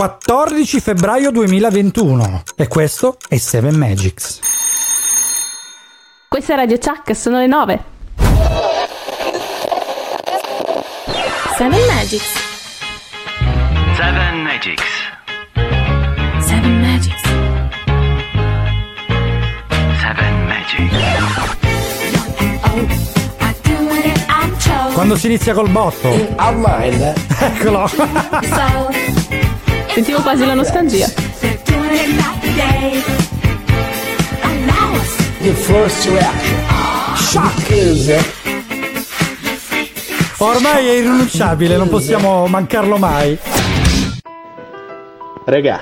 14 febbraio 2021 e questo è 7 Magics. Questa è Radio Chuck, sono le 9. 7 Magics. 7 Magics. 7 Magics. 7 Magics. I'm. Quando si inizia col botto. Online. Eccolo. Sentivo quasi la nostalgia. Ormai è irrinunciabile, non possiamo mancarlo mai. Regà,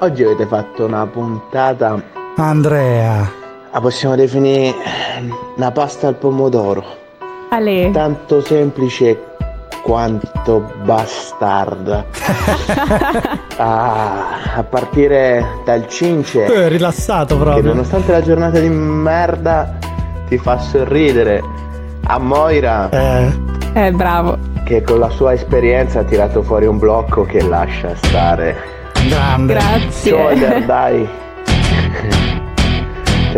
oggi avete fatto una puntata, Andrea. la possiamo definire una pasta al pomodoro, Ale. tanto semplice quanto bastarda. Ah, a partire dal cince, Eh, rilassato che proprio. nonostante la giornata di merda ti fa sorridere, a Moira, Eh, Eh, bravo. che con la sua esperienza ha tirato fuori un blocco che lascia stare. grande. Shoulder, Grazie. dai.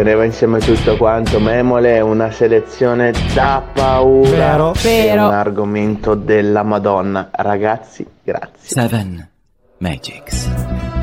Teneva insieme tutto quanto. Memole è una selezione da paura. Vero. È Vero. un argomento della Madonna. Ragazzi, grazie. 7 Magics.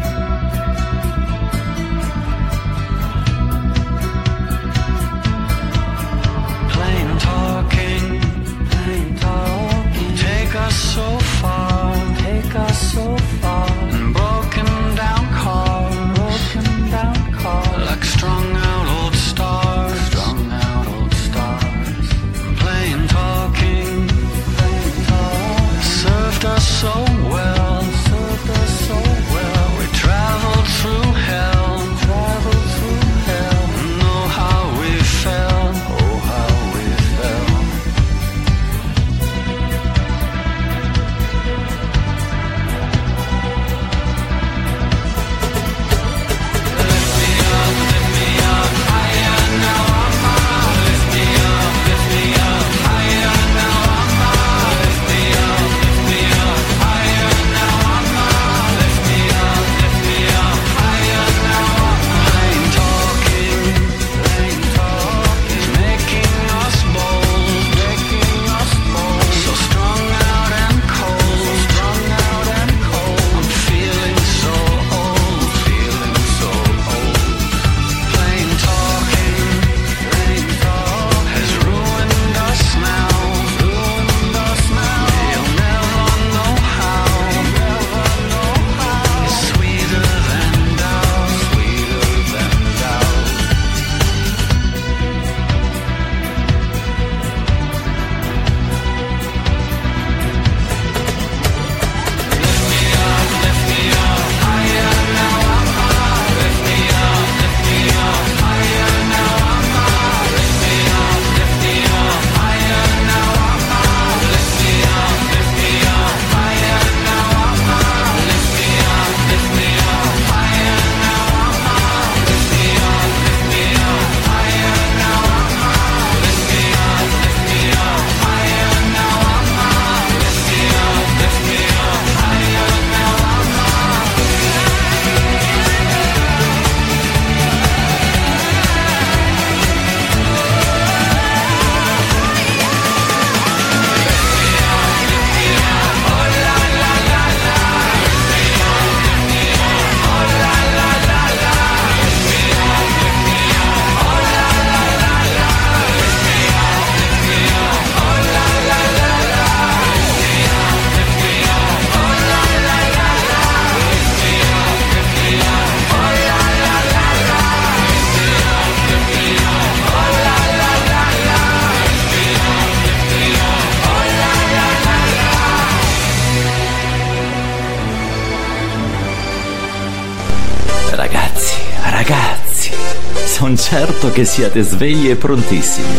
Certo che siate svegli e prontissimi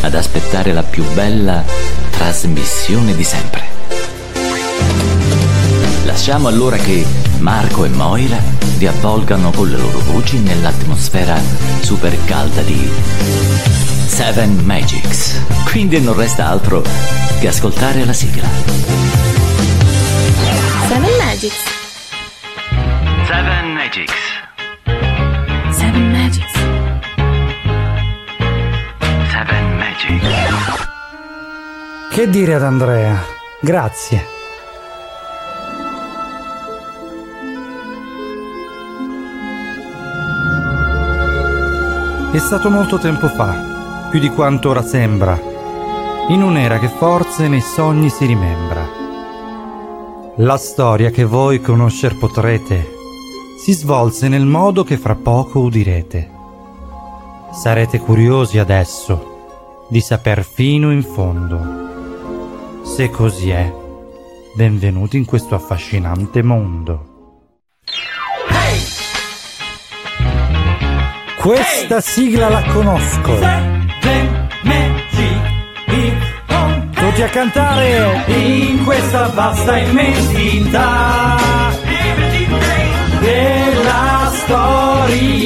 ad aspettare la più bella trasmissione di sempre. Lasciamo allora che Marco e Moira vi avvolgano con le loro voci nell'atmosfera super calda di Seven Magics. Quindi non resta altro che ascoltare la sigla. Magics. Seven Magics. Che dire ad Andrea? Grazie. È stato molto tempo fa, più di quanto ora sembra, in un'era che forse nei sogni si rimembra. La storia che voi conoscer potrete si svolse nel modo che fra poco udirete. Sarete curiosi adesso di saper fino in fondo. Se così è, benvenuti in questo affascinante mondo. Questa sigla la conosco. Tutti a cantare in questa vasta immensità della storia.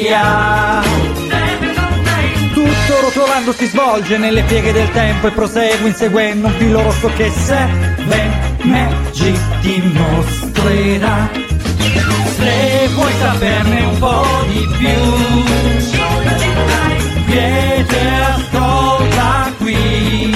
Tutto rotolando si svolge nelle pieghe del tempo e prosegue inseguendo un filo rosso che Seven Magic dimostrerà. Se vuoi saperne un po' di più, vieni ascolta qui.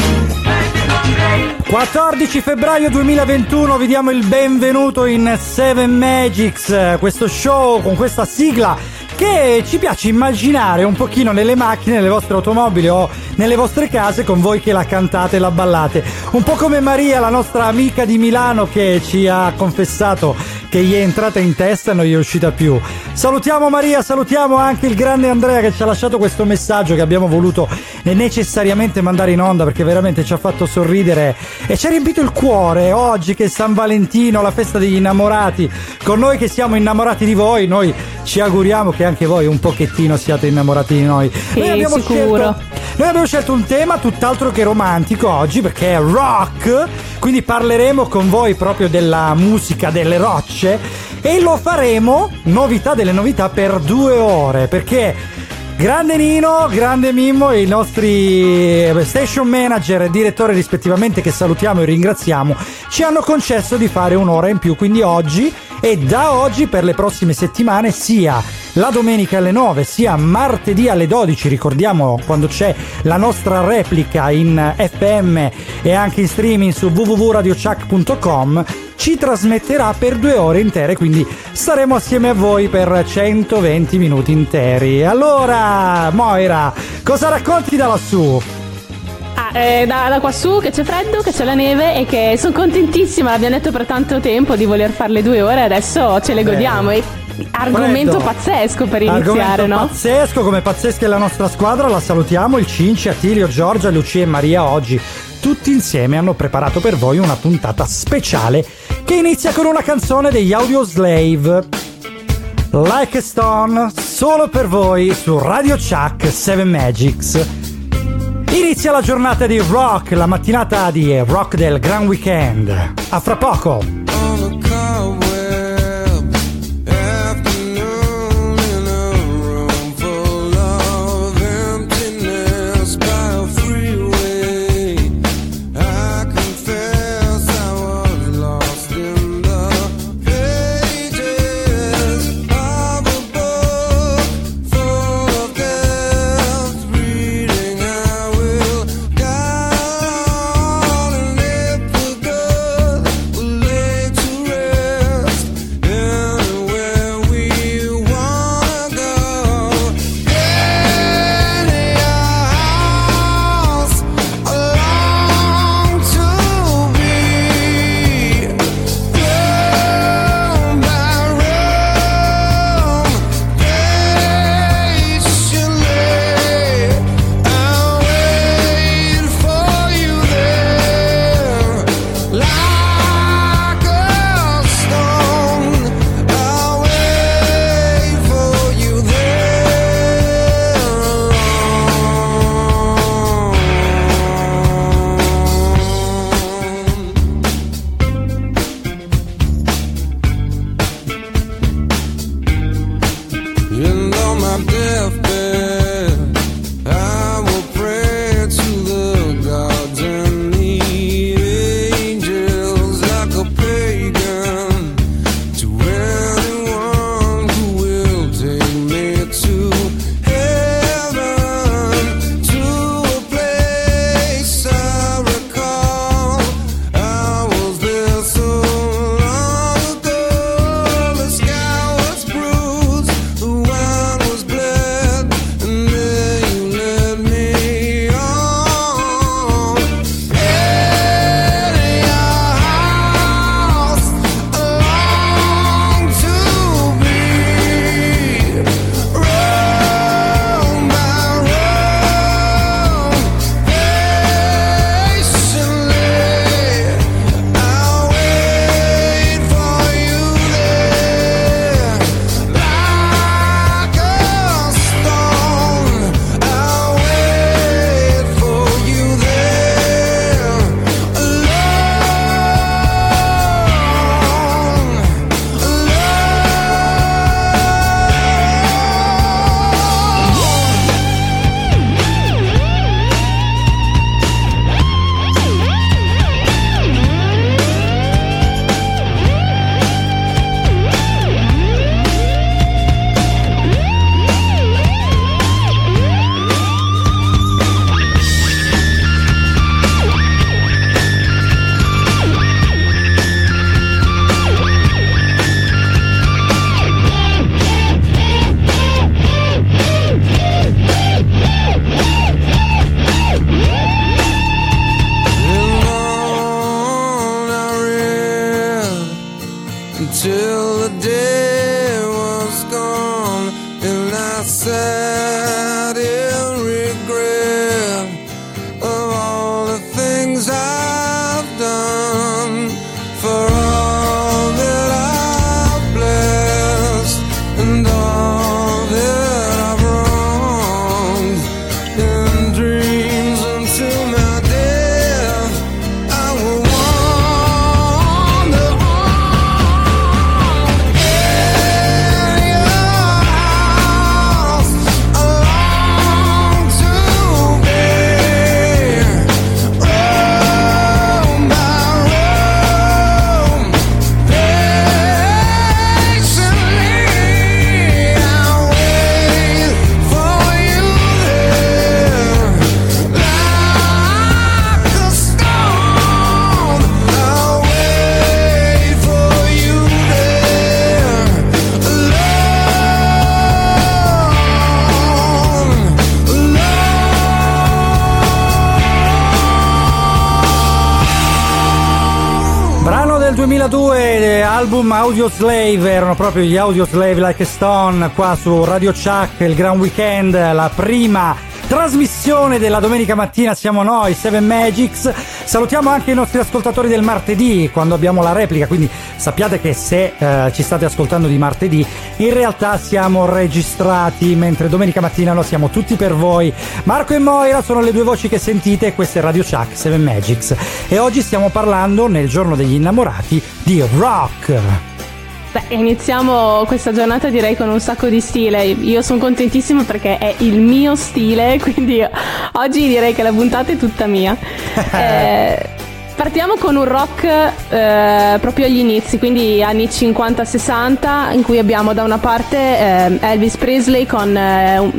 14 febbraio 2021 vi diamo il benvenuto in Seven Magics, questo show con questa sigla che ci piace immaginare un pochino nelle macchine, nelle vostre automobili o nelle vostre case con voi che la cantate e la ballate. Un po' come Maria, la nostra amica di Milano che ci ha confessato che gli è entrata in testa e non gli è uscita più. Salutiamo Maria, salutiamo anche il grande Andrea che ci ha lasciato questo messaggio che abbiamo voluto necessariamente mandare in onda perché veramente ci ha fatto sorridere e ci ha riempito il cuore oggi che è San Valentino, la festa degli innamorati. Con noi che siamo innamorati di voi, noi ci auguriamo che anche voi un pochettino siate innamorati di noi. Noi abbiamo sicuro. scelto noi abbiamo scelto un tema tutt'altro che romantico oggi perché è rock, quindi parleremo con voi proprio della musica delle rocce e lo faremo, novità delle novità, per due ore perché Grande Nino, grande Mimmo i nostri eh, station manager e direttore rispettivamente che salutiamo e ringraziamo ci hanno concesso di fare un'ora in più, quindi oggi e da oggi per le prossime settimane sia la domenica alle 9 sia martedì alle 12 ricordiamo quando c'è la nostra replica in FM e anche in streaming su www.radiochuck.com ci trasmetterà per due ore intere quindi staremo assieme a voi per 120 minuti interi allora Moira cosa racconti da lassù? Eh, da, da quassù che c'è freddo, che c'è la neve e che sono contentissima. L'abbiamo detto per tanto tempo di voler fare le due ore, adesso ce le godiamo. E argomento Freddo. pazzesco per iniziare, Argomento no? pazzesco, come pazzesca è la nostra squadra, la salutiamo, il Cinci, Attilio, Giorgia, Lucia e Maria oggi. Tutti insieme hanno preparato per voi una puntata speciale che inizia con una canzone degli Audio Slave. Like a Stone, solo per voi su Radio Chuck 7 Magics. Inizia la giornata di rock, la mattinata di rock del Gran Weekend. A fra poco! Audio Slave, erano proprio gli Audio Slave Like a Stone qua su Radio Chuck, il Gran Weekend, la prima trasmissione della domenica mattina siamo noi, Seven Magics. Salutiamo anche i nostri ascoltatori del martedì quando abbiamo la replica, quindi sappiate che se eh, ci state ascoltando di martedì, in realtà siamo registrati, mentre domenica mattina lo siamo tutti per voi. Marco e Moira sono le due voci che sentite questa è Radio Chuck, Seven Magics. E oggi stiamo parlando, nel giorno degli innamorati, di rock. Beh, iniziamo questa giornata direi con un sacco di stile. Io sono contentissima perché è il mio stile, quindi oggi direi che la puntata è tutta mia. Eh, partiamo con un rock eh, proprio agli inizi, quindi anni 50-60, in cui abbiamo da una parte eh, Elvis Presley con eh,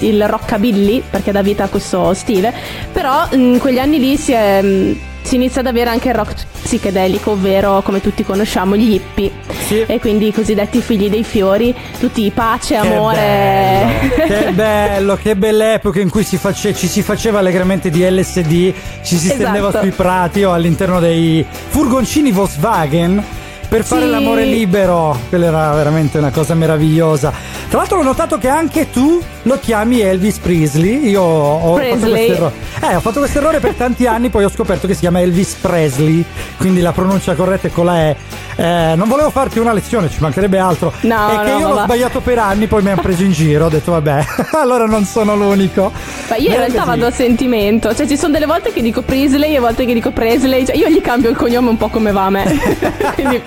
il rockabilly, perché dà vita a questo stile, però in quegli anni lì si è... mm, si inizia ad avere anche il rock psichedelico, ovvero come tutti conosciamo gli hippie Sì. e quindi i cosiddetti figli dei fiori, tutti pace, Che amore. bello, che bello, che belle epoche in cui si face- ci si faceva allegramente di LSD, ci si stendeva Esatto. sui prati o all'interno dei furgoncini Volkswagen per fare Sì. l'amore libero. Quella era veramente una cosa meravigliosa. Tra l'altro ho notato che anche tu lo chiami Elvis Presley. Io ho fatto Presley. questo errore. Eh, ho fatto questo errore per tanti anni, poi ho scoperto che si chiama Elvis Presley, quindi la pronuncia corretta è con la E. Eh, non volevo farti una lezione, ci mancherebbe altro. No, è che no, io ma l'ho va. sbagliato per anni, poi mi hanno preso in giro. Ho detto, vabbè, allora non sono l'unico. Ma io in realtà così. vado a sentimento, cioè ci sono delle volte che dico Presley e volte che dico Presley, cioè io gli cambio il cognome un po' come va a me. quindi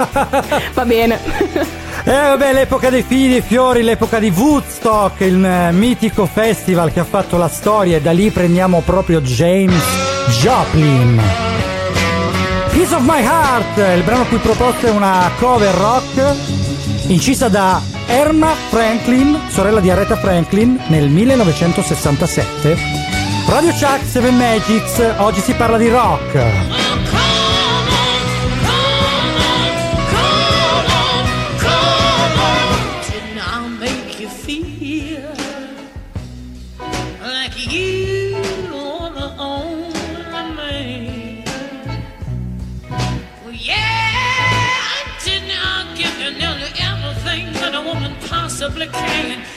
va bene. Eh, vabbè, l'epoca dei figli dei fiori, l'epoca di Woodstock, il eh, mitico festival che ha fatto la storia, e da lì prendiamo proprio James Joplin. Piece of My Heart, il brano qui proposto è una cover rock incisa da Erma Franklin, sorella di Aretha Franklin, nel 1967. Radio Chuck 7 Magics, oggi si parla di rock. public cannon.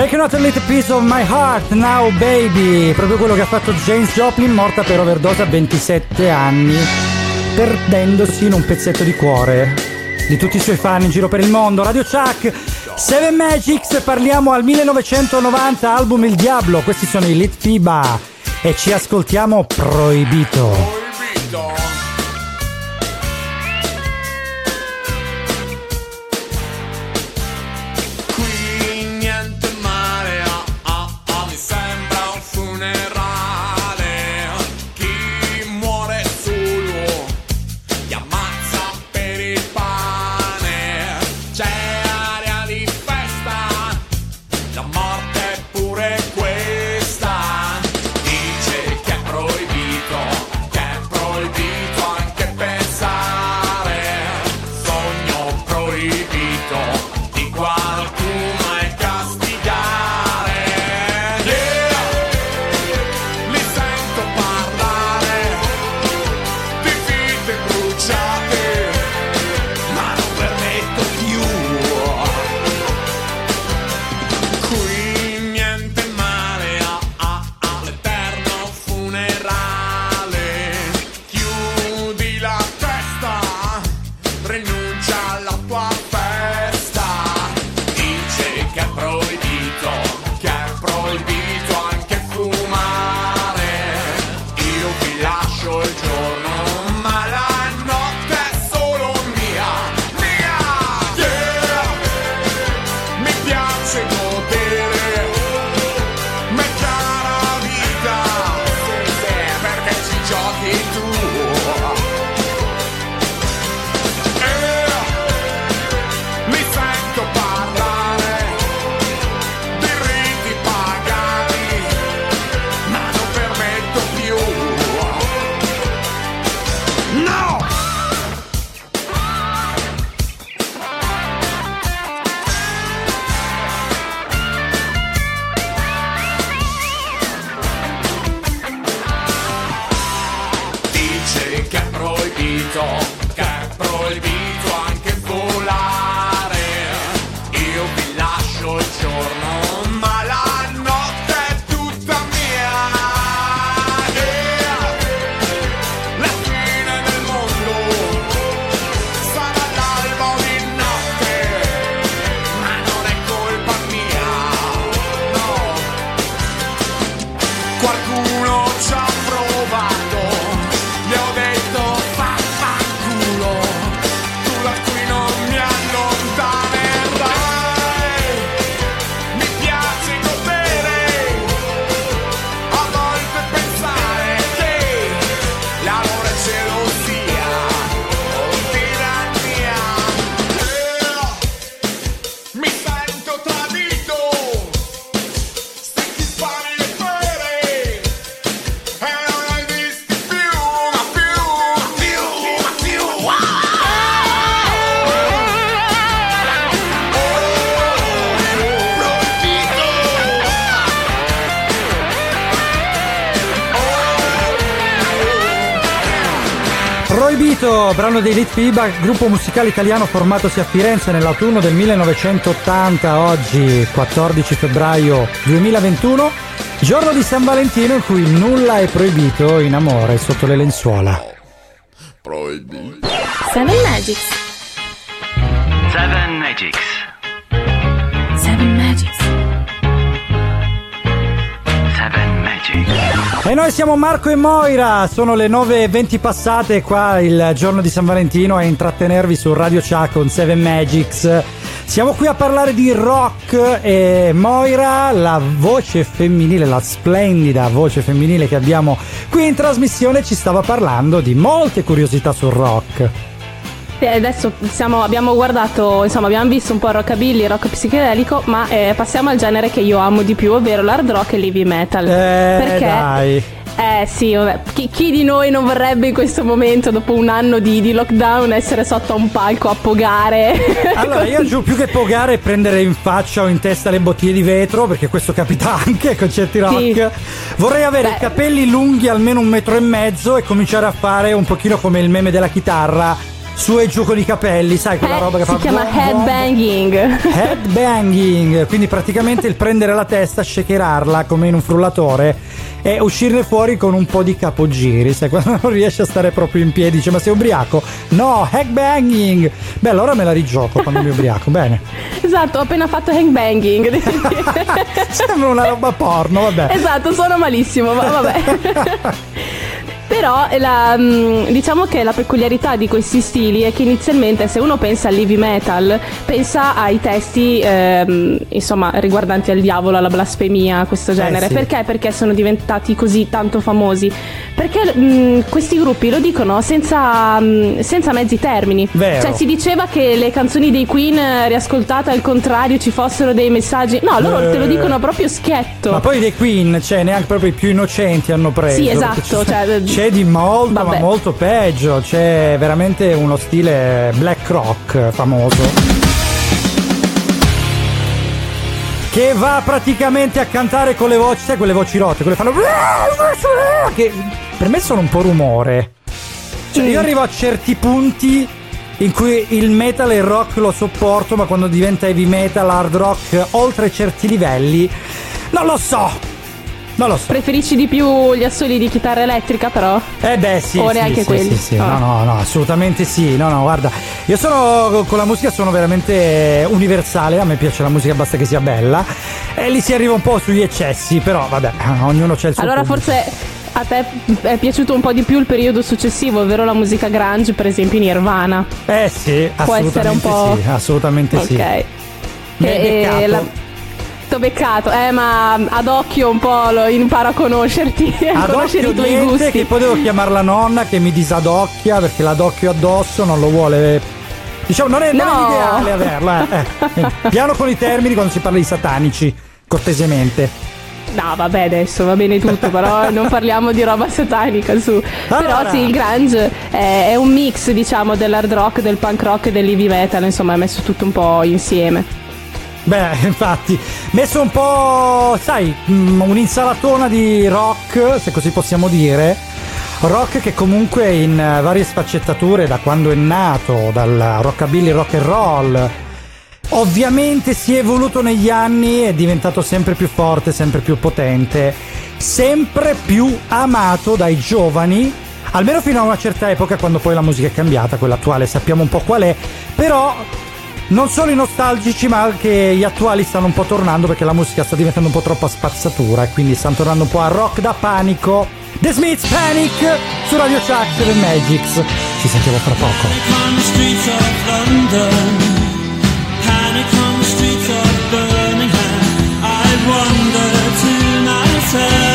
Taking out a little piece of my heart now baby. Proprio quello che ha fatto James Joplin morta per overdose a 27 anni Perdendosi in un pezzetto di cuore. Di tutti i suoi fan in giro per il mondo. Radio Chuck Seven Magics Parliamo al 1990 album Il Diablo. Questi sono i Lit Fiba E ci ascoltiamo Proibito. Qui Proibito, brano dei Lit Fiba, gruppo musicale italiano formatosi a Firenze nell'autunno del 1980, oggi 14 febbraio 2021, giorno di San Valentino in cui nulla è proibito in amore sotto le lenzuola. Proibito. Seven Magics. Seven Magics. E noi siamo Marco e Moira, sono le 9.20 passate qua il giorno di San Valentino a intrattenervi su Radio Chuck con Seven Magics. Siamo qui a parlare di rock e Moira, la voce femminile, la splendida voce femminile che abbiamo qui in trasmissione, ci stava parlando di molte curiosità sul rock. Adesso siamo- abbiamo guardato, insomma, abbiamo visto un po' il rockabilly, il rock psichedelico, ma eh, passiamo al genere che io amo di più, ovvero l'hard rock e l'heavy metal. Eh, Perché? dai. Eh sì, vabbè. Chi, chi di noi non vorrebbe in questo momento, dopo un anno di, di lockdown, essere sotto a un palco a pogare? Allora, io giù più che pogare e prendere in faccia o in testa le bottiglie di vetro, perché questo capita anche ai concerti rock. Sì. Vorrei avere Beh. i capelli lunghi almeno un metro e mezzo e cominciare a fare un pochino come il meme della chitarra su e giù con i capelli, sai quella Eh, roba che si fa chiama bom, bom, headbanging. Headbanging, quindi praticamente il prendere la testa, shakerarla come in un frullatore e uscirne fuori con un po' di capogiri, sai, quando non riesce a stare proprio in piedi, dice ma sei ubriaco? No, headbanging! Beh, allora me la rigioco quando mi ubriaco, bene. Esatto, ho appena fatto hangbanging. Sembra una roba porno, vabbè. esatto, sono malissimo, ma vabbè. Però la, mm, diciamo che la peculiarità di questi stili è che inizialmente se uno pensa all'heavy metal, pensa ai testi ehm, insomma riguardanti al diavolo, alla blasfemia, questo genere. sì. Perché? Perché sono diventati così tanto famosi? Perché mm, questi gruppi lo dicono senza, mm, senza mezzi termini. Vero. Cioè si diceva che le canzoni dei Queen eh, riascoltate al contrario ci fossero dei messaggi. No, loro te lo Eh. dicono proprio schietto. Ma poi dei Queen, cioè neanche proprio i più innocenti hanno preso. Sì, esatto, ci sono- cioè, c'è di molto, ma vabbè. molto peggio. C'è veramente uno stile black rock famoso. Che va praticamente a cantare con le voci, sai quelle voci rotte, quelle fanno. Che per me sono un po' rumore. Cioè, io arrivo a certi punti in cui il metal e il rock lo sopporto, ma quando diventa heavy metal, hard rock, oltre certi livelli, non lo so. Non lo so. Preferisci di più gli assoli di chitarra elettrica, però? Eh beh sì, O sì, neanche sì, quelli? sì. Ah. No, no, no, assolutamente sì. No, no, guarda, io sono con la musica sono veramente universale, a me piace la musica basta che sia bella. E lì si arriva un po' sugli eccessi, però vabbè, ognuno c'è il suo Allora pubblico. forse a te è piaciuto un po' di più il periodo successivo, ovvero la musica grunge, per esempio in Nirvana. Eh sì, Può essere un assolutamente po'- sì, assolutamente sì. Ok. Hai E- la- T'ho beccato, eh, ma ad occhio un po' lo imparo a conoscerti, a Ad conoscere i tuoi gusti. che poi devo chiamare la nonna che mi disadocchia perché l'adocchio addosso non lo vuole. Diciamo, non è, non è No. l'ideale averla. Eh. Eh, Piano con i termini quando si parla di satanici, cortesemente. No, vabbè, adesso va bene tutto, però non parliamo di roba satanica su. Allora. Però sì, il grunge è, è un mix, diciamo, dell'hard rock, del punk rock e dell'heavy metal, insomma, è messo tutto un po' insieme. Beh, infatti, messo un po', sai, mm, un'insalatona di rock, se così possiamo dire. Rock che comunque in eh, varie sfaccettature da quando è nato, dal rockabilly rock and roll. Ovviamente si è evoluto negli anni, è diventato sempre più forte, sempre più potente, sempre più amato dai giovani, almeno fino a una certa epoca quando poi la musica è cambiata, quella attuale sappiamo un po' qual è, però non solo i nostalgici ma anche gli attuali stanno un po' tornando perché la musica sta diventando un po' troppa spazzatura e quindi stanno tornando un po' a rock da panico. The Smiths Panic su Radio Chuck 7 Magics. Ci sentiamo fra poco. panic on the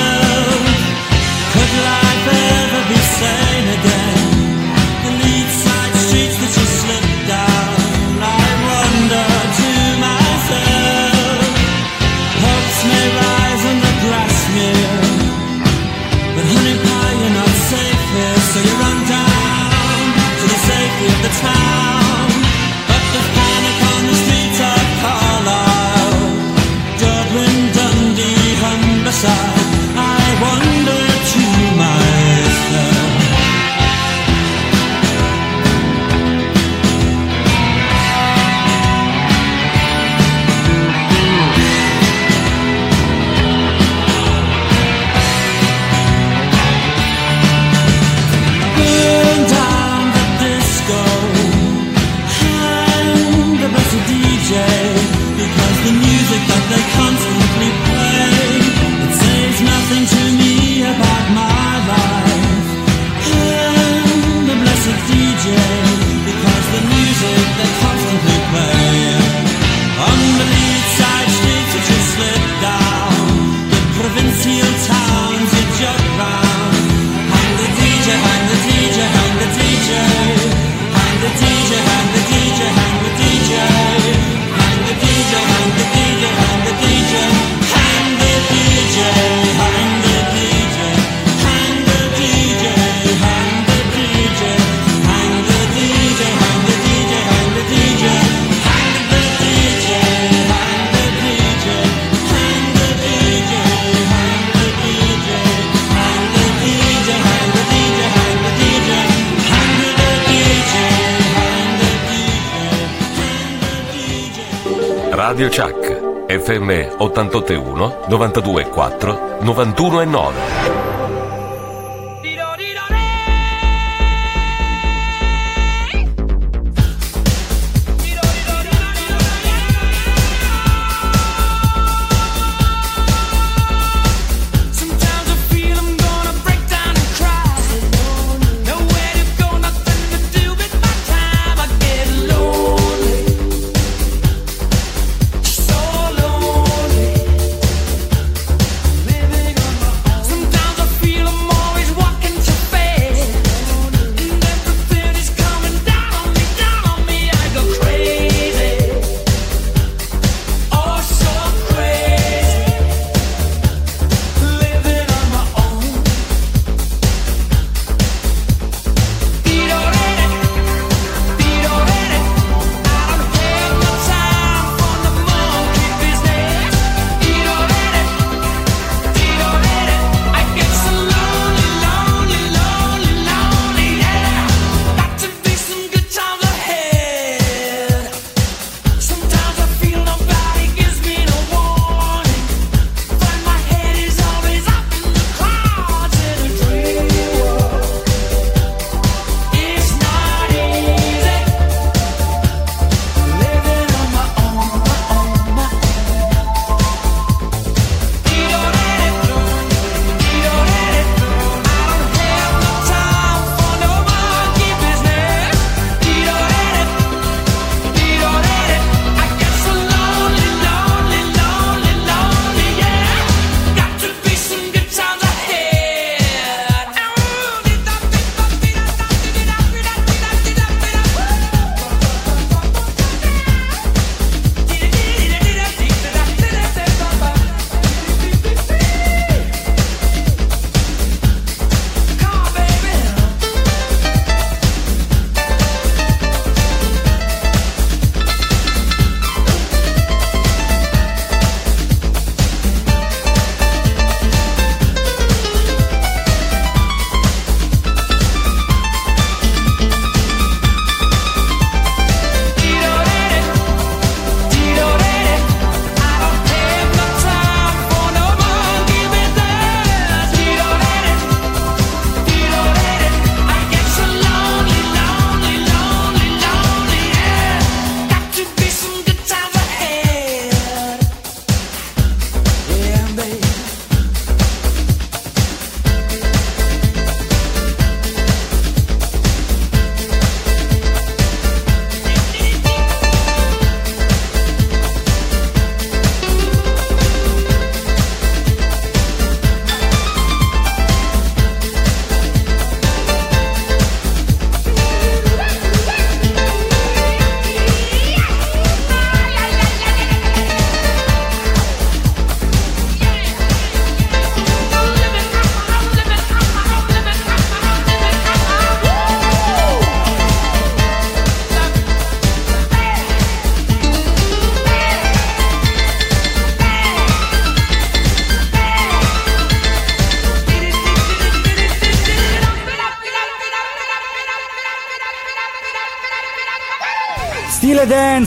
Radio Chuck, FM 881 92 4 91 e 9.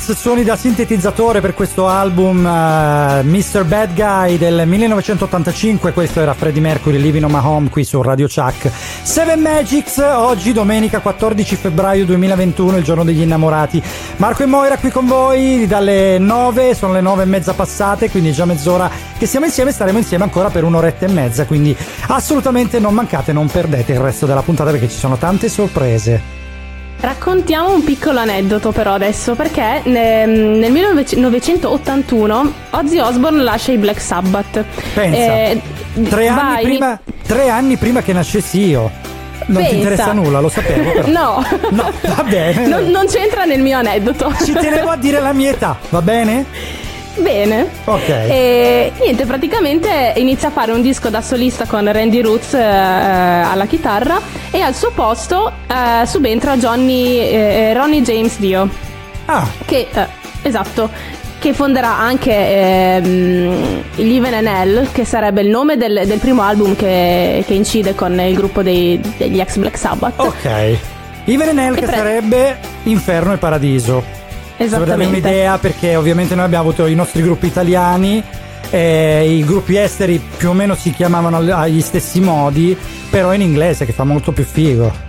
Dance, suoni da sintetizzatore per questo album eh, Mr. Bad Guy del 1985. Questo era Freddie Mercury Living on My Home qui su Radio Chuck. Seven Magics, oggi domenica 14 febbraio 2021, il giorno degli innamorati. Marco e Moira qui con voi dalle 9, sono le 9 e mezza passate, quindi già mezz'ora che siamo insieme, staremo insieme ancora per un'oretta e mezza, quindi assolutamente non mancate, non perdete il resto della puntata perché ci sono tante sorprese. Raccontiamo un piccolo aneddoto però adesso perché ne- nel 1981 Ozzy Osbourne lascia i Black Sabbath. Pensa, Eh, tre, anni prima, tre anni prima che nascessi io. Non ti Pensa. interessa nulla, lo sapevo. Però. No, No, va bene. non, non c'entra nel mio aneddoto. Ci tenevo a dire la mia età, va bene? Bene. Ok. E niente, praticamente inizia a fare un disco da solista con Randy Roots eh, alla chitarra e al suo posto eh, subentra Johnny, eh, Ronnie James Dio. Ah. Che, eh, esatto, che fonderà anche ehm, gli Even and Hell, che sarebbe il nome del, del primo album che, che incide con il gruppo dei- degli ex Black Sabbath. Ok. Even and Hell che pre- sarebbe Inferno e Paradiso. Per darvi un'idea, perché ovviamente noi abbiamo avuto i nostri gruppi italiani, e i gruppi esteri più o meno si chiamavano agli stessi modi, però in inglese che fa molto più figo.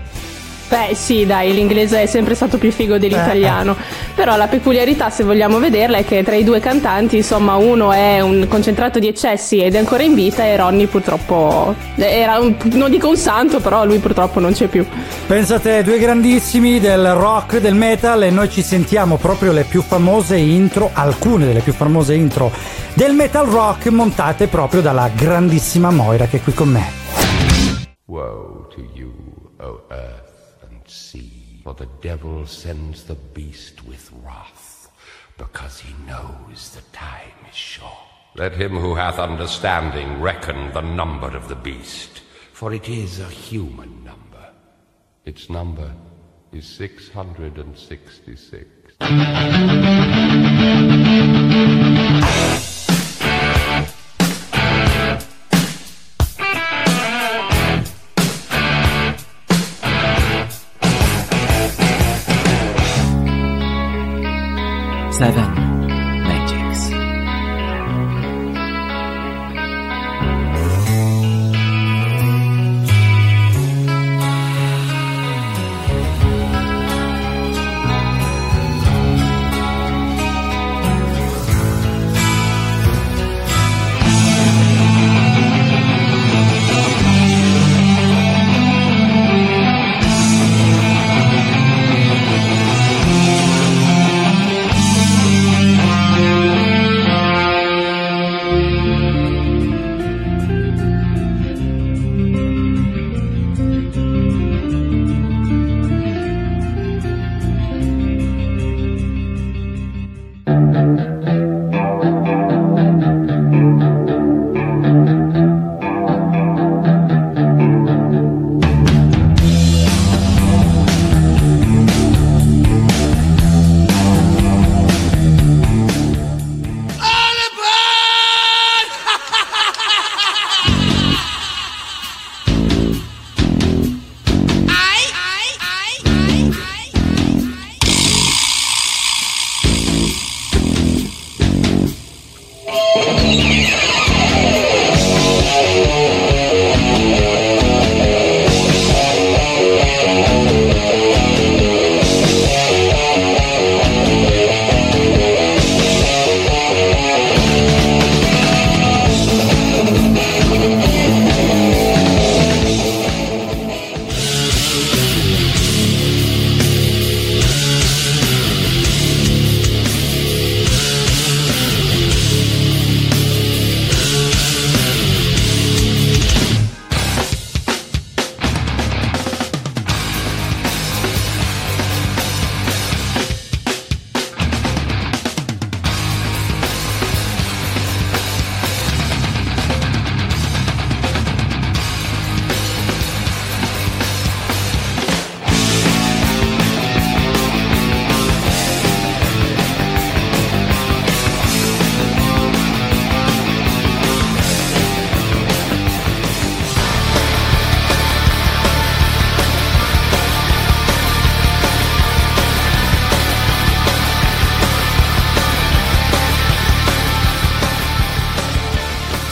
Beh sì dai, l'inglese è sempre stato più figo dell'italiano, però la peculiarità se vogliamo vederla è che tra i due cantanti insomma uno è un concentrato di eccessi ed è ancora in vita e Ronnie purtroppo era un- non dico un santo però lui purtroppo non c'è più. Pensate, due grandissimi del rock, del metal e noi ci sentiamo proprio le più famose intro, alcune delle più famose intro del metal rock montate proprio dalla grandissima Moira che è qui con me. Woe to you, O earth for the devil sends the beast with wrath, because he knows the time is short. Let him who hath understanding reckon the number of the beast, for it is a human number. Its number is 666. 再问。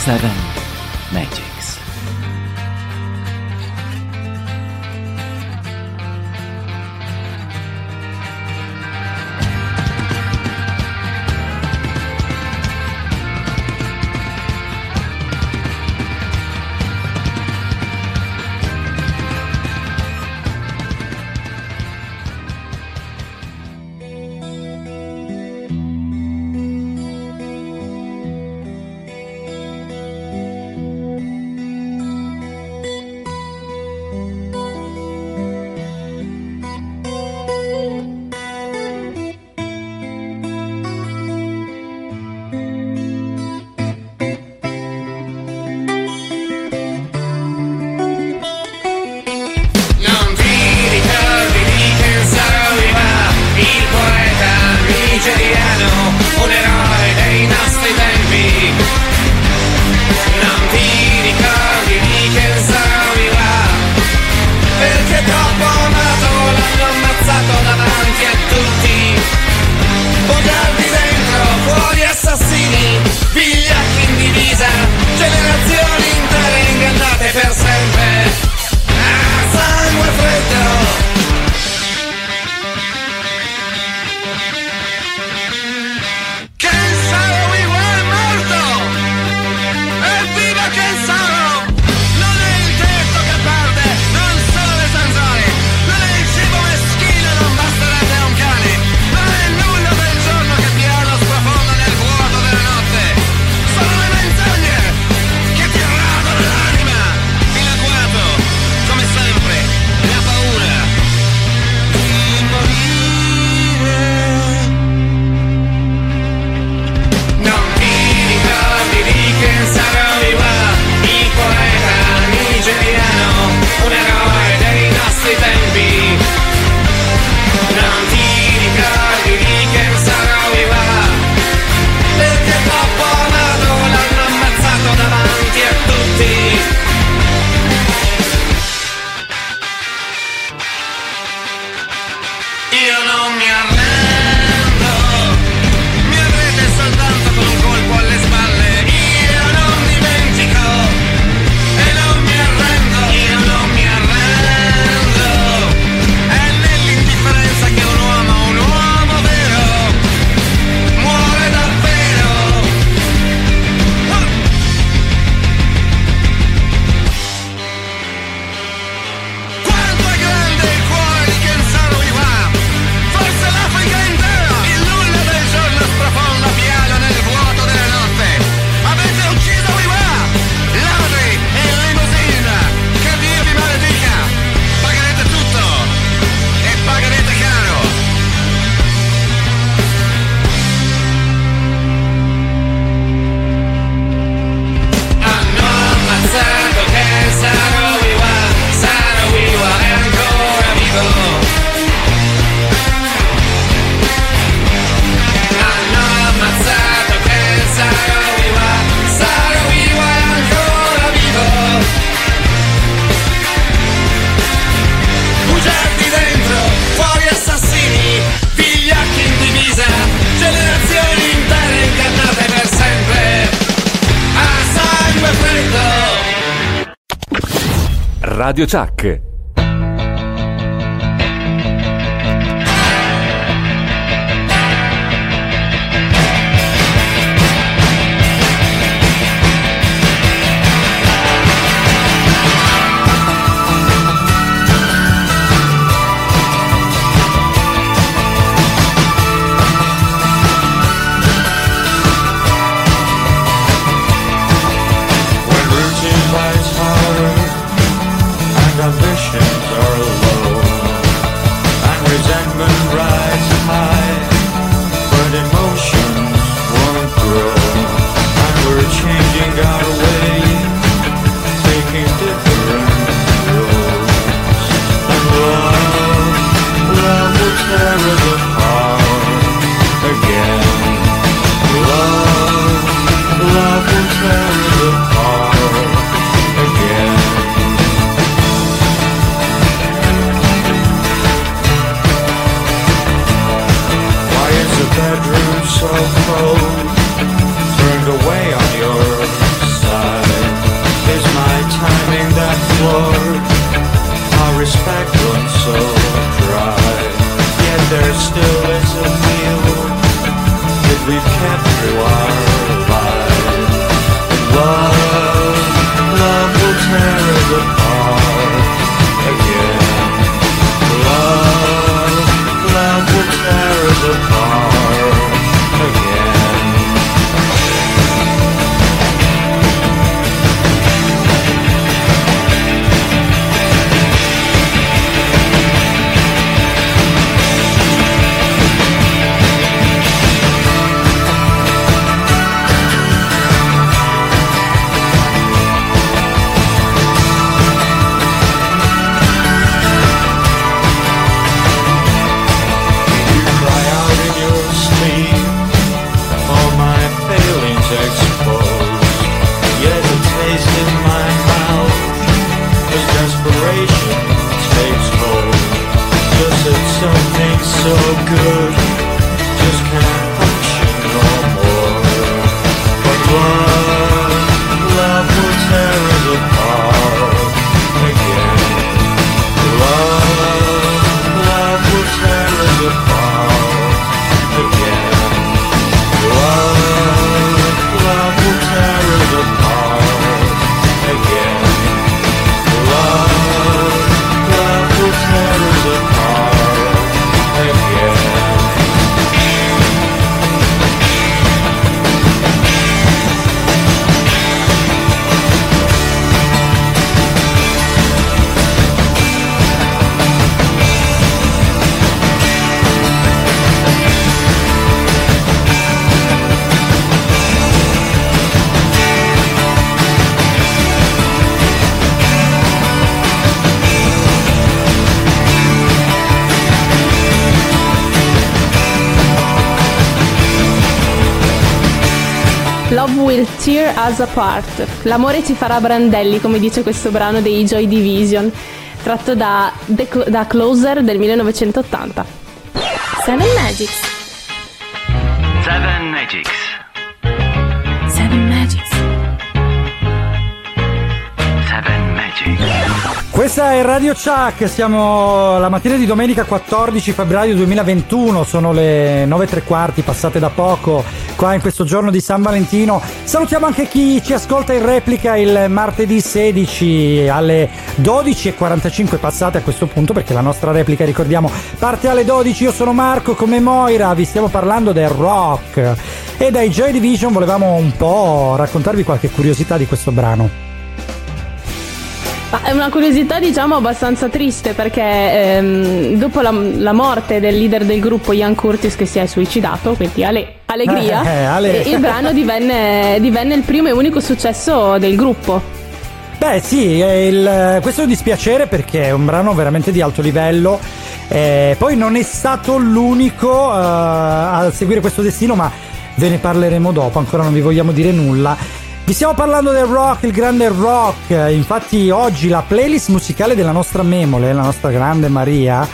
7. Radio Chuck. Love will tear us apart. L'amore ci farà brandelli, come dice questo brano dei Joy Division, tratto da, The Cl- da Closer del 1980. Seven Magics. Seven Magics. Questa è Radio Chuck, siamo la mattina di domenica 14 febbraio 2021, sono le 9 e tre quarti passate da poco qua in questo giorno di San Valentino. Salutiamo anche chi ci ascolta in replica il martedì 16 alle 12.45 passate a questo punto perché la nostra replica ricordiamo parte alle 12. Io sono Marco come Moira, vi stiamo parlando del rock e dai Joy Division volevamo un po' raccontarvi qualche curiosità di questo brano. Ma è una curiosità diciamo abbastanza triste perché ehm, dopo la, la morte del leader del gruppo Ian Curtis che si è suicidato, quindi ale- allegria, Eh, ale- e il brano divenne, divenne il primo e unico successo del gruppo. Beh sì, il- questo è un dispiacere perché è un brano veramente di alto livello. Eh, poi non è stato l'unico eh, a seguire questo destino, ma ve ne parleremo dopo, ancora non vi vogliamo dire nulla. Vi stiamo parlando del rock, il grande rock. Infatti, oggi la playlist musicale della nostra memole, la nostra grande Maria,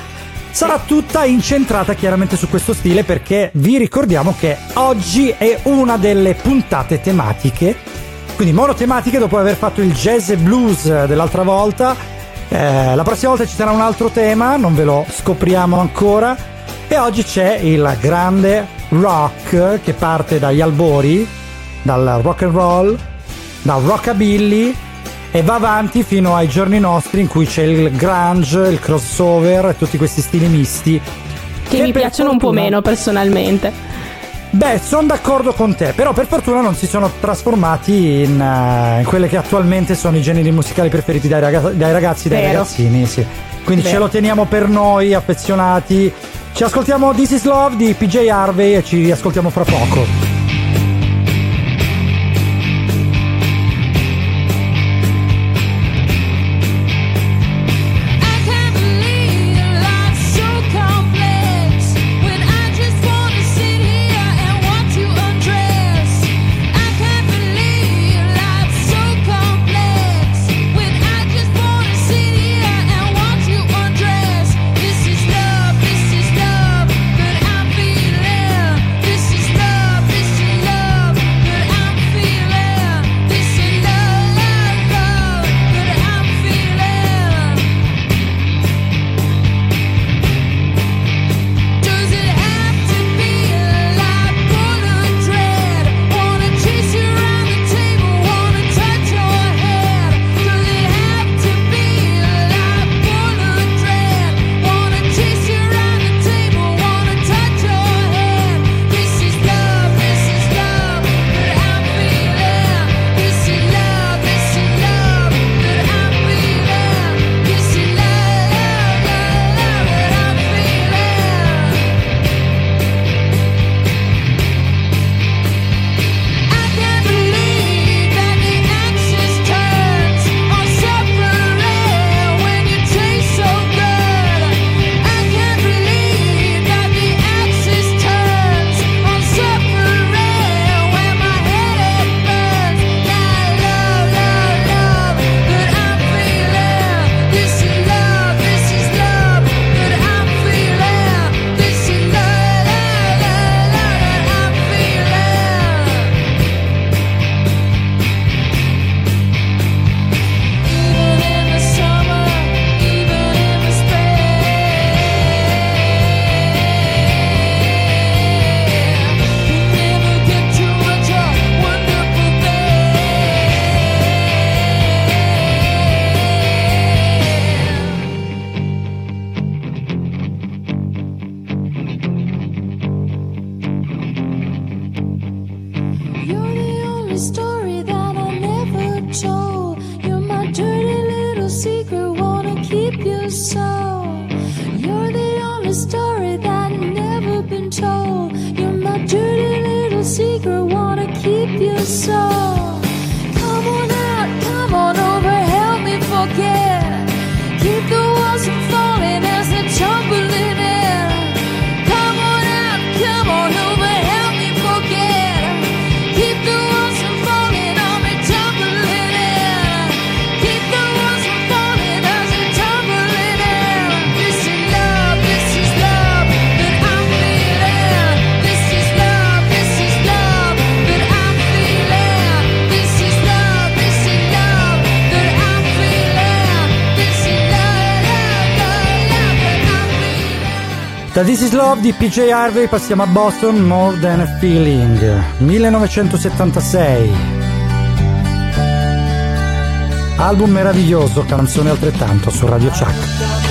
sarà tutta incentrata chiaramente su questo stile perché vi ricordiamo che oggi è una delle puntate tematiche. Quindi monotematiche dopo aver fatto il jazz e blues dell'altra volta. Eh, la prossima volta ci sarà un altro tema, non ve lo scopriamo ancora. E oggi c'è il grande rock che parte dagli albori dal rock and roll, dal rockabilly e va avanti fino ai giorni nostri in cui c'è il grunge, il crossover e tutti questi stili misti. Che, che mi piacciono fortuna... un po' meno personalmente. Beh, sono d'accordo con te, però per fortuna non si sono trasformati in, uh, in quelle che attualmente sono i generi musicali preferiti dai, ragaz- dai ragazzi, dai Vero. ragazzini, sì. Quindi Vero. ce lo teniamo per noi, affezionati. Ci ascoltiamo This is Love di PJ Harvey e ci ascoltiamo fra poco. di PJ Harvey passiamo a Boston More Than a Feeling 1976 Album meraviglioso, canzone altrettanto su Radio Chuck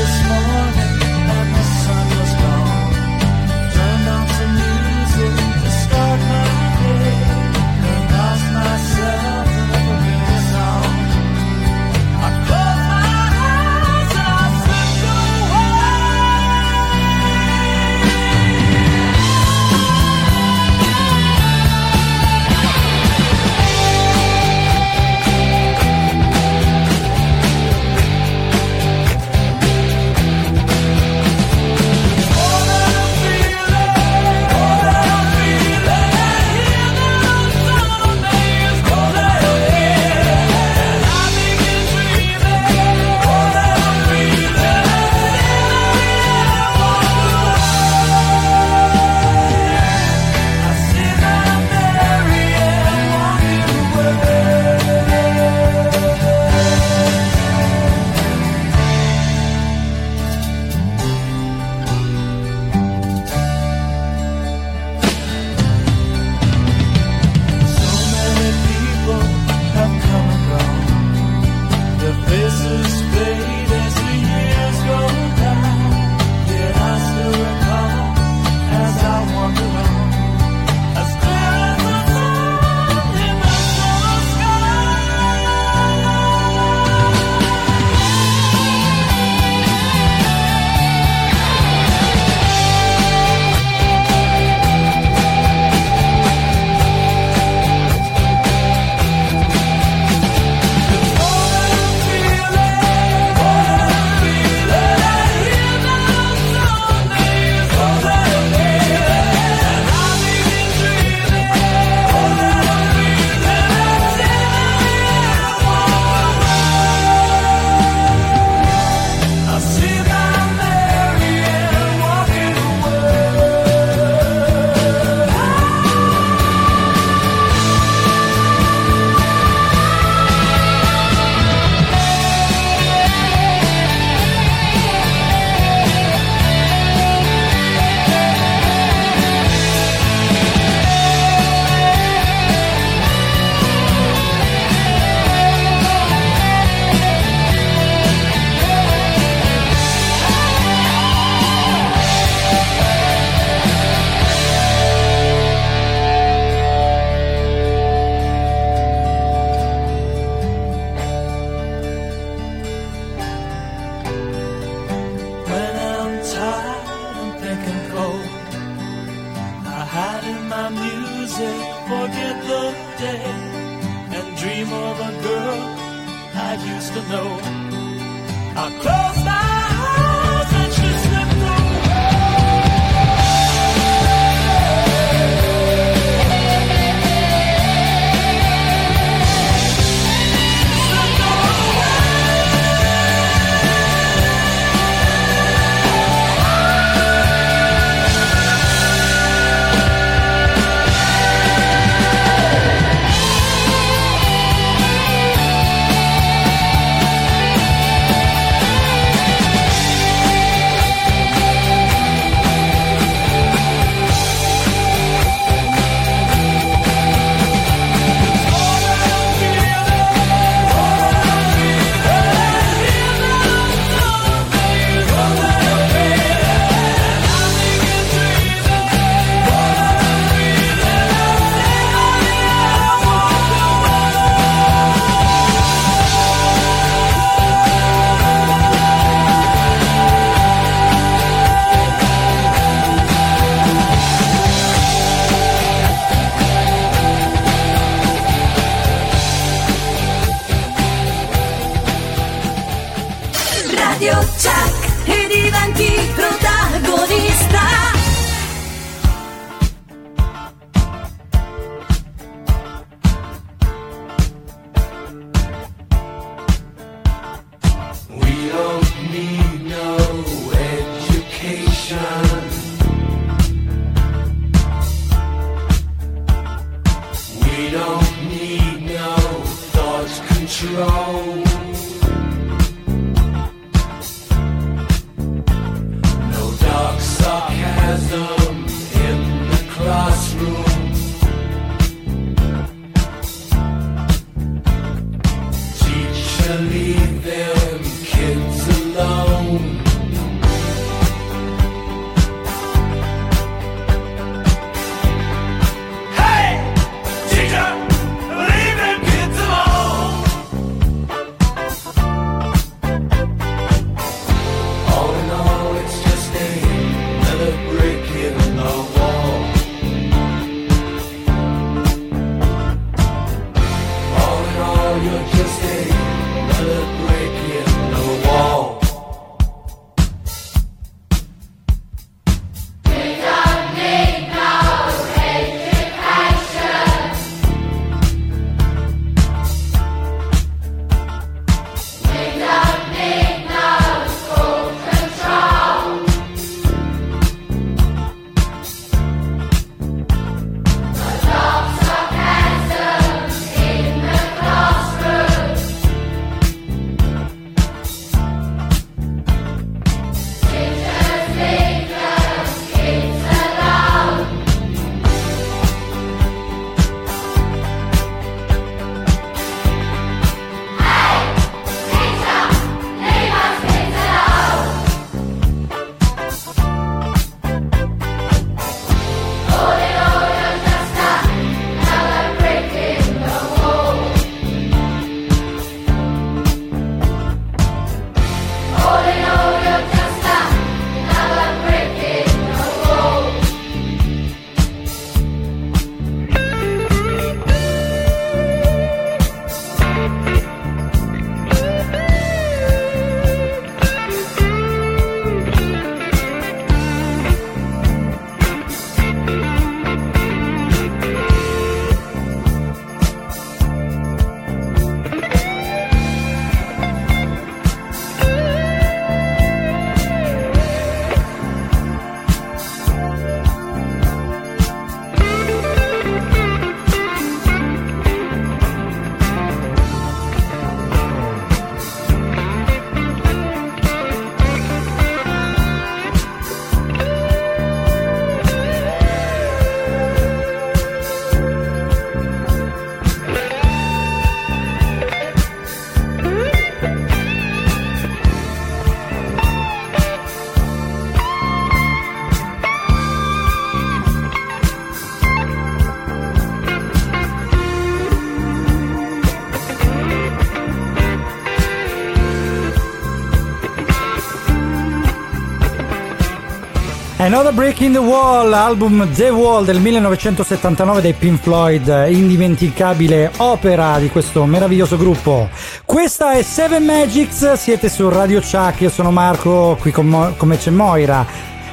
Another Break in the Wall, album The Wall del 1979 dei Pink Floyd, indimenticabile opera di questo meraviglioso gruppo. Questa è Seven Magics, siete su Radio Chuck, io sono Marco, qui con Mo- come c'è Moira.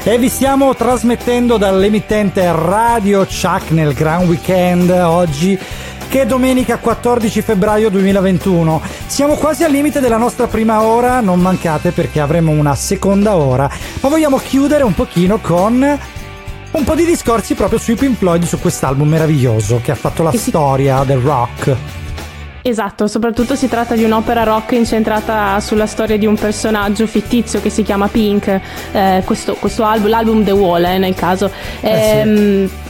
E vi stiamo trasmettendo dall'emittente Radio Chuck nel Gran Weekend oggi che è domenica 14 febbraio 2021. Siamo quasi al limite della nostra prima ora, non mancate perché avremo una seconda ora, vogliamo chiudere un pochino con un po' di discorsi proprio sui Pink Floyd su quest'album meraviglioso che ha fatto la storia del rock. Esatto, soprattutto si tratta di un'opera rock incentrata sulla storia di un personaggio fittizio che si chiama Pink, eh, questo, questo album, l'album The Wall eh, nel caso. Ehm, e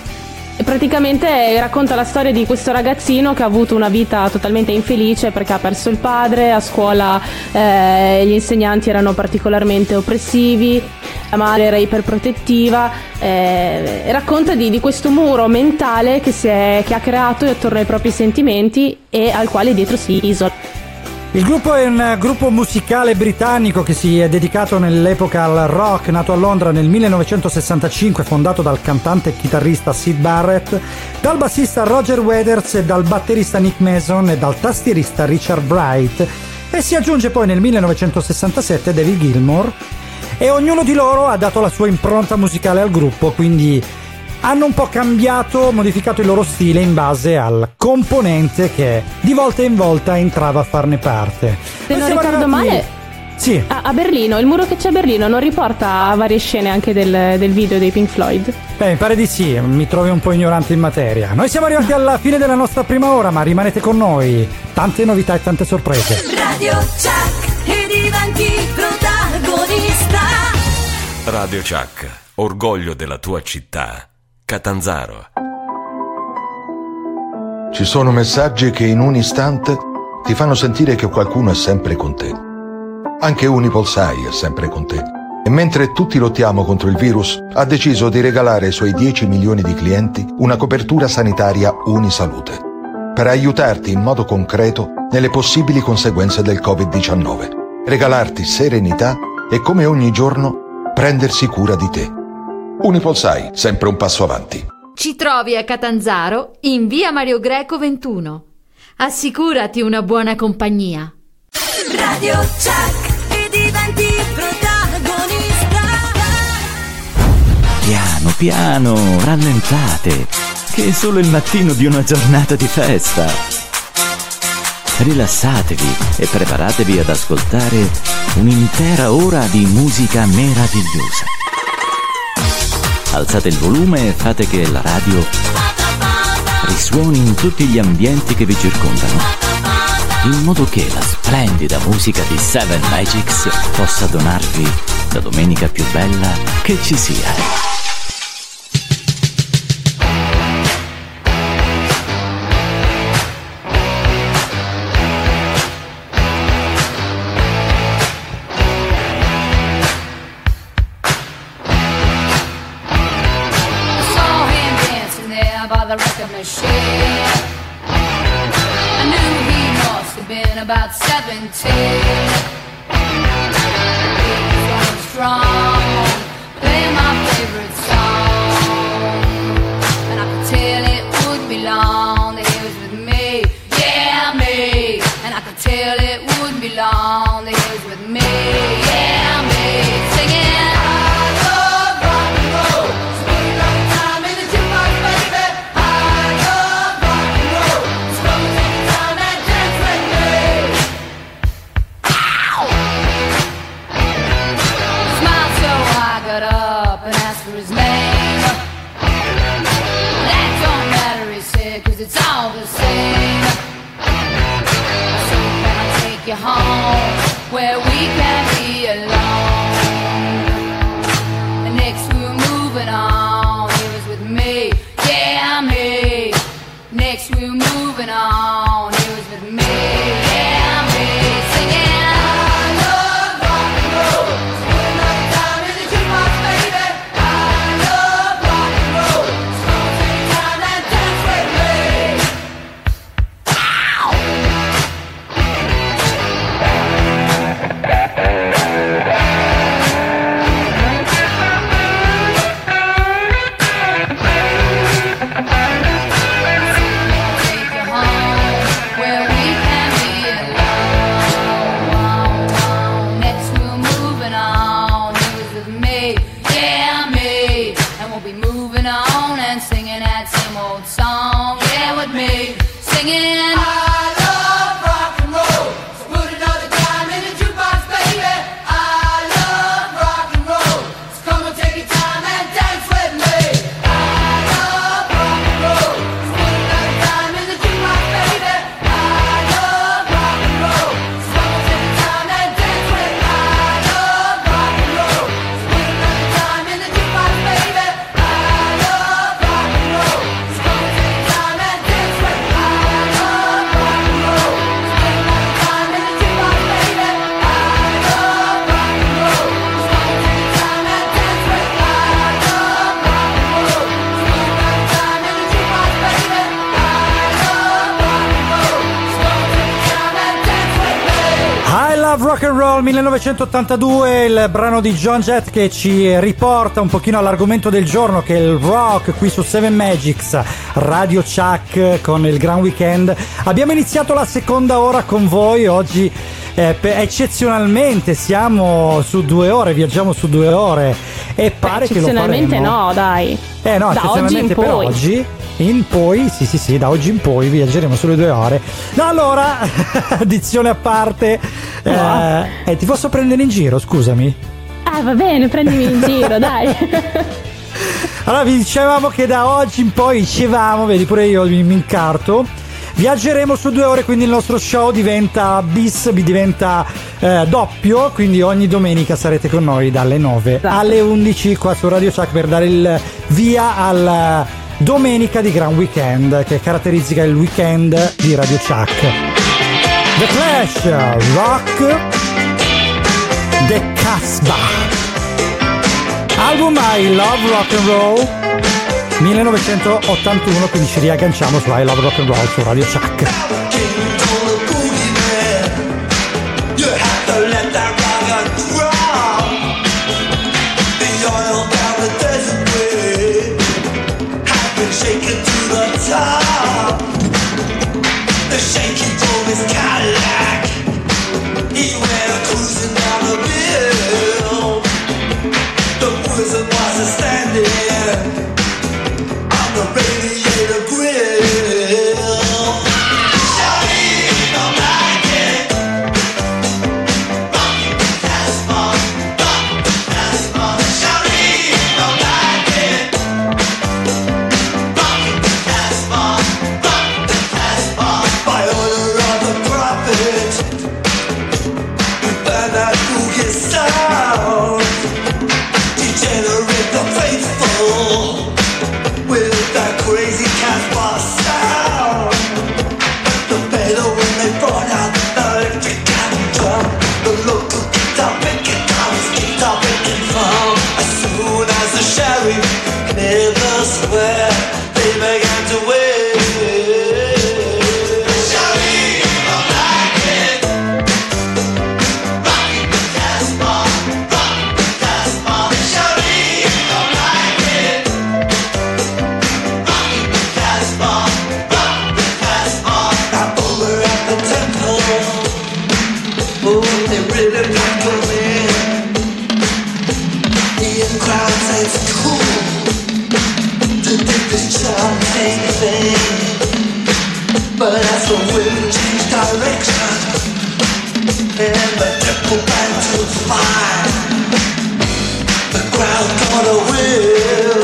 praticamente racconta la storia di questo ragazzino che ha avuto una vita totalmente infelice perché ha perso il padre, a scuola eh, gli insegnanti erano particolarmente oppressivi, la madre era iperprotettiva, eh, racconta di, di questo muro mentale che, è- che ha creato attorno ai propri sentimenti e al quale dietro si isola. Il gruppo è un gruppo musicale britannico che si è dedicato nell'epoca al rock, nato a Londra nel 1965, fondato dal cantante e chitarrista Sid Barrett, dal bassista Roger Waters e dal batterista Nick Mason e dal tastierista Richard Bright. E si aggiunge poi nel 1967 David Gilmour e ognuno di loro ha dato la sua impronta musicale al gruppo, quindi hanno un po' cambiato, modificato il loro stile in base al componente che di volta in volta entrava a farne parte. Se non ricordo arrivati- male, Sì. a, a Berlino, il muro che c'è a Berlino non riporta a varie scene anche del, del video dei Pink Floyd. Beh, mi pare di sì, mi trovi un po' ignorante in materia. Noi siamo arrivati alla fine della nostra prima ora, ma rimanete con noi. Tante novità e tante sorprese. Radio Chuck e diventi protagonista. Radio Chuck, orgoglio della tua città. Catanzaro. Ci sono messaggi che in un istante ti fanno sentire che qualcuno è sempre con te. Anche Unipolsai è sempre con te. E mentre tutti lottiamo contro il virus, ha deciso di regalare ai suoi 10 milioni di clienti una copertura sanitaria Unisalute, per aiutarti in modo concreto nelle possibili conseguenze del Covid-19, regalarti serenità e come ogni giorno prendersi cura di te. Unipolsai, sempre un passo avanti. Ci trovi a Catanzaro in via Mario Greco 21. Assicurati una buona compagnia. Radio Chuck e diventi protagonista. Piano, piano, rallentate, che è solo il mattino di una giornata di festa. Rilassatevi e preparatevi ad ascoltare un'intera ora di musica meravigliosa. Alzate il volume e fate che la radio risuoni in tutti gli ambienti che vi circondano, in modo che la splendida musica di Seven Magics possa donarvi la domenica più bella che ci sia. about 17. He's strong. Roll 1982, il brano di John Jett che ci riporta un pochino all'argomento del giorno che è il rock qui su Seven Magics, Radio Chuck con il Gran Weekend. Abbiamo iniziato la seconda ora con voi oggi. eh, eccezionalmente siamo su due ore, viaggiamo su due ore e pare che lo Eccezionalmente faremo. no, dai. Eh no, da oggi in eccezionalmente per poi. oggi. In poi, sì sì sì, da oggi in poi viaggeremo sulle due ore. No, allora, addizione a parte, eh, eh, ti posso prendere in giro, scusami. Ah, va bene, prendimi in giro, dai. Allora vi dicevamo che da oggi in poi dicevamo, vedi pure io mi, mi incarto. Viaggeremo su due ore, quindi il nostro show diventa bis, diventa eh, doppio, quindi ogni domenica sarete con noi dalle 9 Esatto. alle 11 qua su Radio Chuck per dare il via al domenica di Gran Weekend che caratterizza il weekend di Radio Chuck. The Clash, Rock, The Casbah. Album I Love Rock and Roll 1981, quindi ci riagganciamo su I Love Rock and Roll su Radio Chuck. The sheriff cleared the square, they began to wait. The wind changed direction. And the temple began to fire, the crowd got a whiff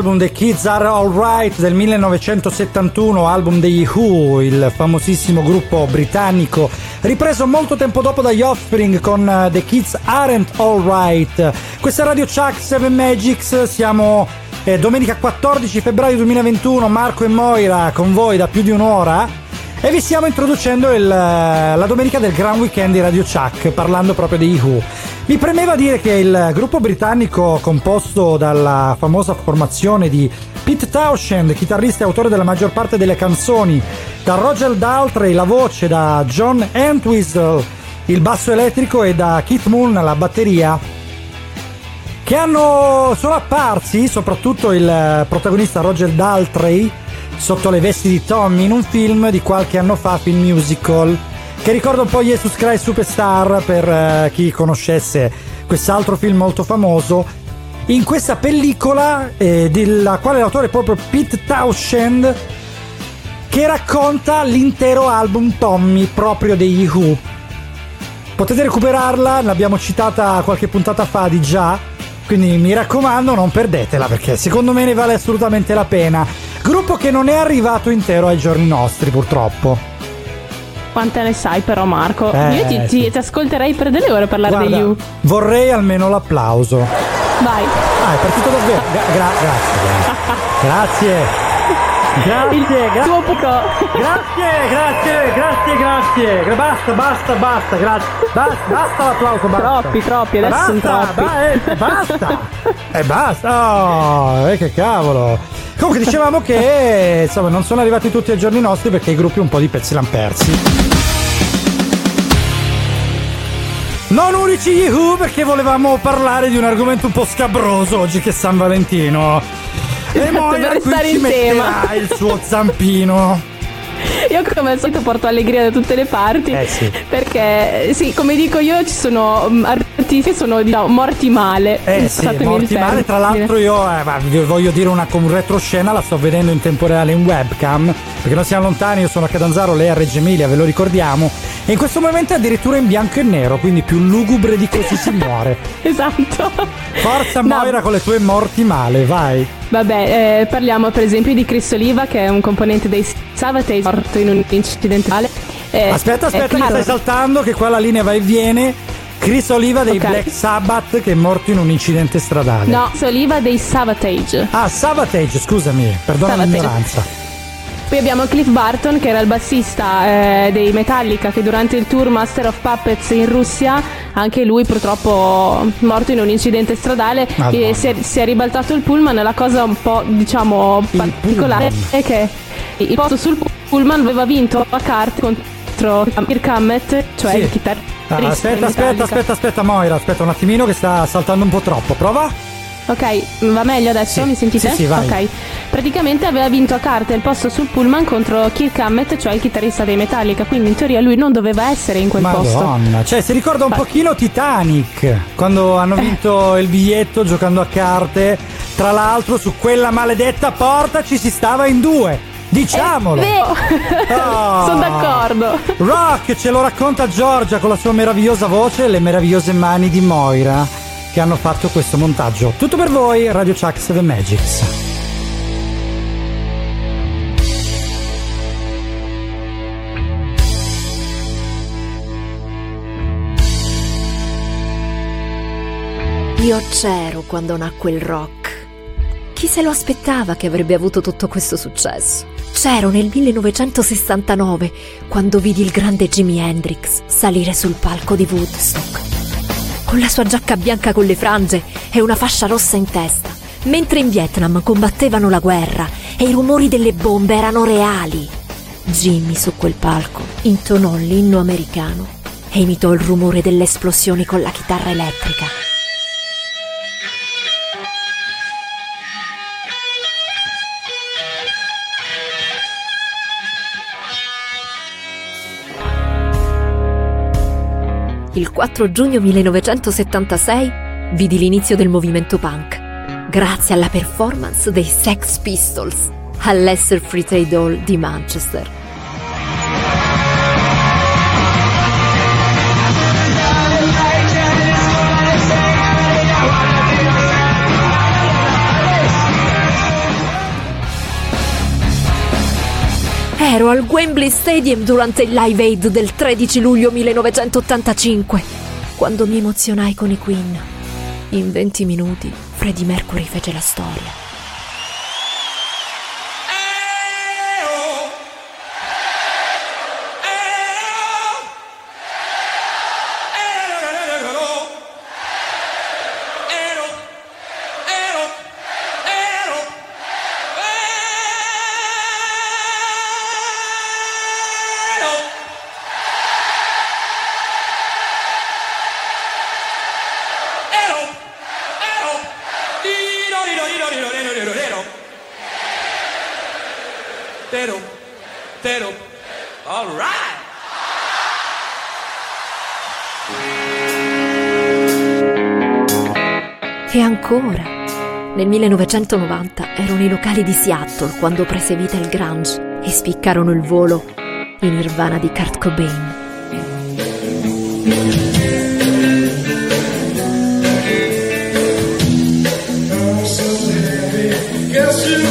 O'Reilly dell'album The Kids Are Alright del 1971, album degli Who, il famosissimo gruppo britannico, ripreso molto tempo dopo dagli Offspring con eh, The Kids Aren't Alright. Questa è Radio Chuck 7 Magics, siamo eh, domenica 14 febbraio 2021, Marco e Moira con voi da più di un'ora. E vi stiamo introducendo il, eh, la domenica del Gran Weekend di Radio Chuck, parlando proprio di Who. Mi premeva dire che il gruppo britannico composto dalla famosa formazione di Pete Townshend, chitarrista e autore della maggior parte delle canzoni, da Roger Daltrey la voce, da John Entwistle il basso elettrico e da Keith Moon la batteria, che hanno sono apparsi, soprattutto il protagonista Roger Daltrey, sotto le vesti di Tommy in un film di qualche anno fa, film musical, che ricorda un po' Jesus Christ Superstar per eh, chi conoscesse quest'altro film molto famoso. In questa pellicola, eh, della quale l'autore è proprio Pete Townshend, che racconta l'intero album Tommy proprio degli Who. Potete recuperarla, l'abbiamo citata qualche puntata fa di già, quindi mi raccomando non perdetela perché secondo me ne vale assolutamente la pena. Gruppo che non è arrivato intero ai giorni nostri purtroppo. Quante ne sai però Marco? Eh, Io ti, ti- ti ascolterei per delle ore parlare Guarda, degli U. vorrei almeno l'applauso. Vai. Ah, è partito davvero. Gra- gra- grazie. Grazie. Grazie, grazie. Grazie, grazie, grazie, grazie. Gra- Basta, basta, basta, grazie. Basta, basta l'applauso, basta. Troppi, troppi, adesso basta, sono troppi. ba- eh, basta. E basta. Oh, eh, che cavolo. Comunque dicevamo che insomma non sono arrivati tutti ai giorni nostri perché i gruppi un po' di pezzi l'hanno persi. Non unici gli Who perché volevamo parlare di un argomento un po' scabroso oggi che è San Valentino. E Esatto, Moira per restare in tema. il suo zampino. Io come al solito porto allegria da tutte le parti. Eh sì. Perché sì, come dico io, ci sono mm, artisti che sono diciamo, morti male. Eh sì, morti male. Tra l'altro io eh, voglio dire una con retroscena, la sto vedendo in tempo reale in webcam, perché non siamo lontani, io sono a Catanzaro, lei a Reggio Emilia, ve lo ricordiamo. E in questo momento è addirittura in bianco e nero, quindi più lugubre di così si muore. Esatto. Forza No. Moira con le tue morti male, vai. Vabbè, eh, parliamo per esempio di Chris Oliva, che è un componente dei Savatage, morto in un incidente. Eh, Aspetta, aspetta, eh, che claro. stai saltando, che qua la linea va e viene. Chris Oliva dei Ok. Black Sabbath che è morto in un incidente stradale. No, Chris Oliva dei Savatage. Ah, Savatage, scusami, perdona Savatage. l'ignoranza. Poi abbiamo Cliff Barton che era il bassista eh, dei Metallica che durante il tour Master of Puppets in Russia anche lui purtroppo morto in un incidente stradale e si è, si è ribaltato il pullman la cosa un po' diciamo particolare pullman. è che il posto sul pullman aveva vinto a carte contro Kirk Hammett cioè Sì. il chitarrista Ah, aspetta, aspetta, aspetta, aspetta, Moira, aspetta un attimino che sta saltando un po' troppo. Prova? Ok, va meglio adesso? Sì. Mi sentite? Sì, sì, vai. Ok. Praticamente aveva vinto a carte il posto sul pullman contro Kirk Hammett, cioè il chitarrista dei Metallica, quindi in teoria lui non doveva essere in quel posto. Madonna, cioè si ricorda un Ma- pochino Titanic quando hanno vinto il biglietto giocando a carte. Tra l'altro su quella maledetta porta ci si stava in due. Diciamolo. Vero. Oh. Sono d'accordo. Rock ce lo racconta Giorgia con la sua meravigliosa voce e le meravigliose mani di Moira che hanno fatto questo montaggio. Tutto per voi, Radio Chuck 7 Magics. Io c'ero quando nacque il rock. Chi se lo aspettava che avrebbe avuto tutto questo successo? C'ero nel 1969 quando vidi il grande Jimi Hendrix salire sul palco di Woodstock. Con la sua giacca bianca con le frange e una fascia rossa in testa, mentre in Vietnam combattevano la guerra e i rumori delle bombe erano reali. Jimmy su quel palco intonò l'inno americano e imitò il rumore delle esplosioni con la chitarra elettrica. Il 4 giugno 1976 vidi l'inizio del movimento punk, grazie alla performance dei Sex Pistols all'Esser Free Trade Hall di Manchester. Ero al Wembley Stadium durante il Live Aid del 13 luglio 1985, quando mi emozionai con i Queen. In 20 minuti Freddie Mercury fece la storia. Nel 1990 erano i locali di Seattle quando prese vita il grunge e spiccarono il volo in Nirvana di Kurt Cobain. So heavy, guess you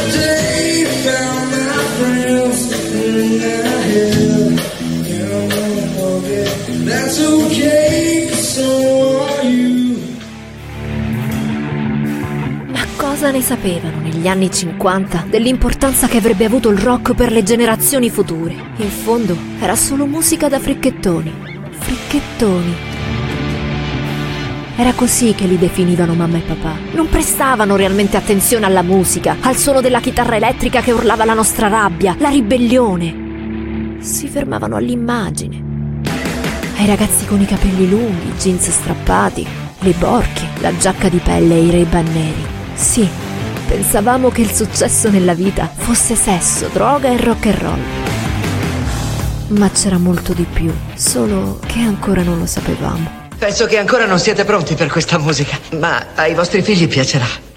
cosa ne sapevano negli anni 50 dell'importanza che avrebbe avuto il rock per le generazioni future? In fondo era solo musica da fricchettoni. Fricchettoni. Era così che li definivano mamma e papà. Non prestavano realmente attenzione alla musica, al suono della chitarra elettrica che urlava la nostra rabbia, la ribellione. Si fermavano all'immagine. Ai ragazzi con i capelli lunghi, i jeans strappati, le borchie, la giacca di pelle e i ray neri. Sì, pensavamo che il successo nella vita fosse sesso, droga e rock and roll. Ma c'era molto di più, solo che ancora non lo sapevamo. Penso che ancora non siete pronti per questa musica, ma ai vostri figli piacerà.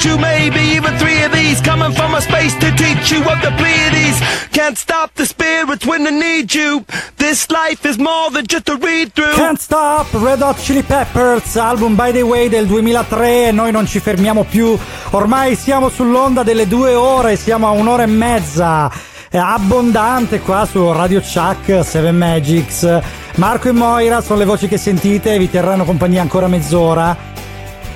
Get you maybe even three of these? Coming from a space to teach you of the Pleiades. Can't stop the spirits when they need you. This life is more than just a read through. Can't Stop, Red Hot Chili Peppers, album by the way del 2003 e noi non ci fermiamo più, ormai siamo sull'onda delle due ore, siamo a un'ora e mezza, abbondante qua su Radio Chuck, Seven Magics, Marco e Moira sono le voci che sentite, vi terranno compagnia ancora mezz'ora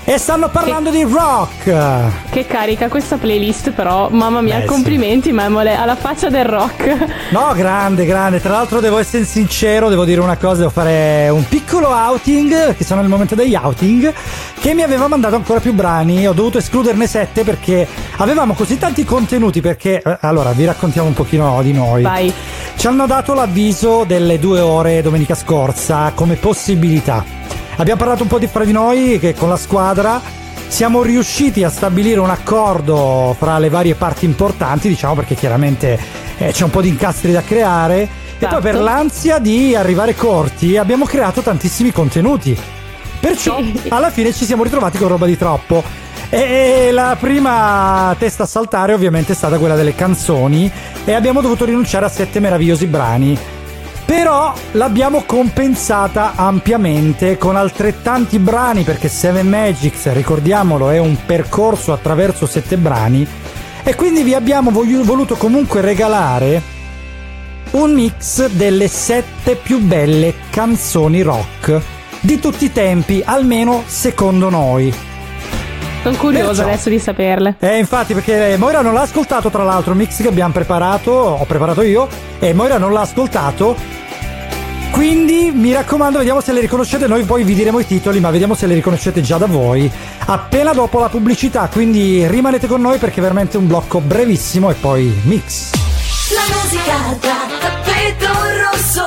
e stanno parlando di rock. Che carica questa playlist però, mamma mia, Beh, sì. complimenti Memole, alla faccia del rock. No, grande, grande. Tra l'altro devo essere sincero, devo dire una cosa, devo fare un piccolo outing, che sono nel momento degli outing, che mi aveva mandato ancora più brani. Ho dovuto escluderne sette perché avevamo così tanti contenuti, perché... eh, Allora, vi raccontiamo un pochino di noi. Vai. Ci hanno dato l'avviso delle due ore domenica scorsa come possibilità. Abbiamo parlato un po' di fra di noi che con la squadra siamo riusciti a stabilire un accordo fra le varie parti importanti, diciamo perché chiaramente eh, c'è un po' di incastri da creare. E poi Esatto. per l'ansia di arrivare corti abbiamo creato tantissimi contenuti. Perciò alla fine ci siamo ritrovati con roba di troppo. E la prima testa a saltare ovviamente è stata quella delle canzoni e abbiamo dovuto rinunciare a sette meravigliosi brani. Però l'abbiamo compensata ampiamente con altrettanti brani perché Seven Magics, ricordiamolo, è un percorso attraverso sette brani e quindi vi abbiamo voluto comunque regalare un mix delle sette più belle canzoni rock di tutti i tempi, almeno secondo noi. Sono curiosa Perciò- adesso di saperle. Eh, infatti, perché Moira non l'ha ascoltato, tra l'altro, il mix che abbiamo preparato, ho preparato io, e Moira non l'ha ascoltato. Quindi mi raccomando, vediamo se le riconoscete. Noi poi vi diremo i titoli, ma vediamo se le riconoscete già da voi. Appena dopo la pubblicità, quindi rimanete con noi perché è veramente un blocco brevissimo e poi mix. La musica da tappeto rosso.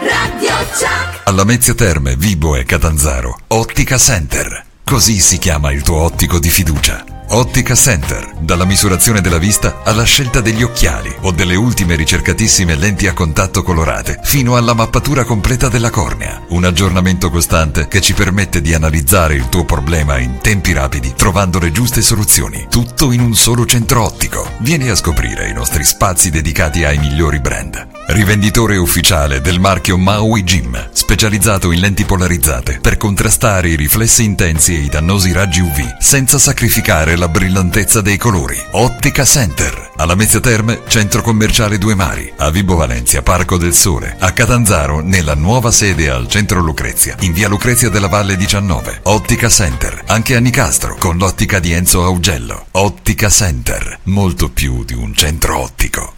Radio Chuck. Alla Mezzia Terme, Vibo e Catanzaro. Ottica Center. Così si chiama il tuo ottico di fiducia. Ottica Center, dalla misurazione della vista alla scelta degli occhiali o delle ultime ricercatissime lenti a contatto colorate, fino alla mappatura completa della cornea. Un aggiornamento costante che ci permette di analizzare il tuo problema in tempi rapidi, trovando le giuste soluzioni. Tutto in un solo centro ottico. Vieni a scoprire i nostri spazi dedicati ai migliori brand. Rivenditore ufficiale del marchio Maui Jim, specializzato in lenti polarizzate per contrastare i riflessi intensi e i dannosi raggi UV senza sacrificare la brillantezza dei colori. Ottica Center, alla Mezzia Terme, centro commerciale Due Mari, a Vibo Valencia, Parco del Sole, a Catanzaro, nella nuova sede al centro Lucrezia, in via Lucrezia della Valle 19. Ottica Center, anche a Nicastro, con l'ottica di Enzo Augello. Ottica Center, molto più di un centro ottico.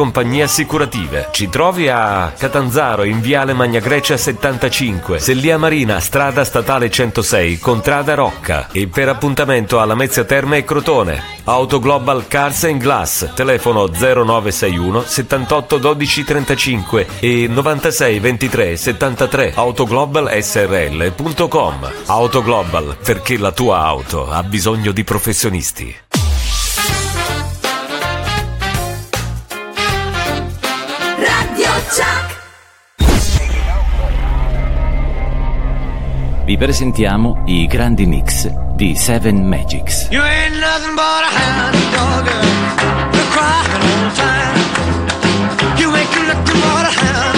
compagnie assicurative. Ci trovi a Catanzaro in Viale Magna Grecia 75, Sellia Marina, strada statale 106, Contrada Rocca e per appuntamento alla Mezzia Terme e Crotone. Auto Global Cars and Glass, telefono 0961 78 12 35 e 96 23 73 autoglobalsrl.com. Auto Global, perché la tua auto ha bisogno di professionisti. Vi presentiamo i grandi mix di Seven Magics. You ain't nothing but a hound dog. You're crying all the time. You ain't nothing but a hound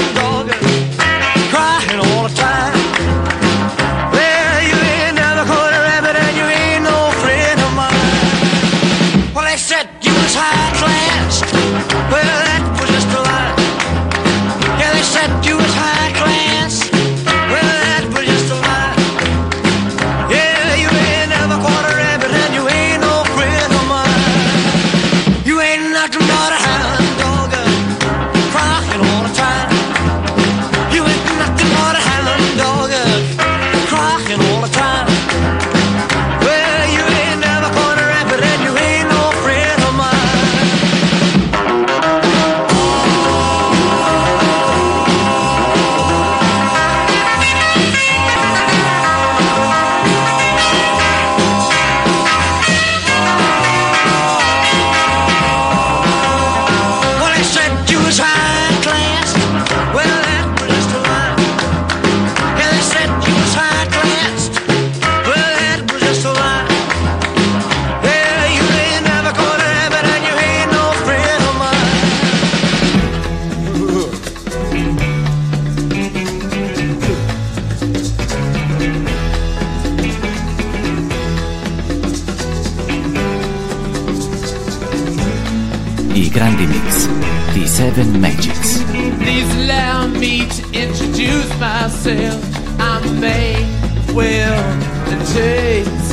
Seven Magics. Please allow me to introduce myself. I'm Manuel the Chase.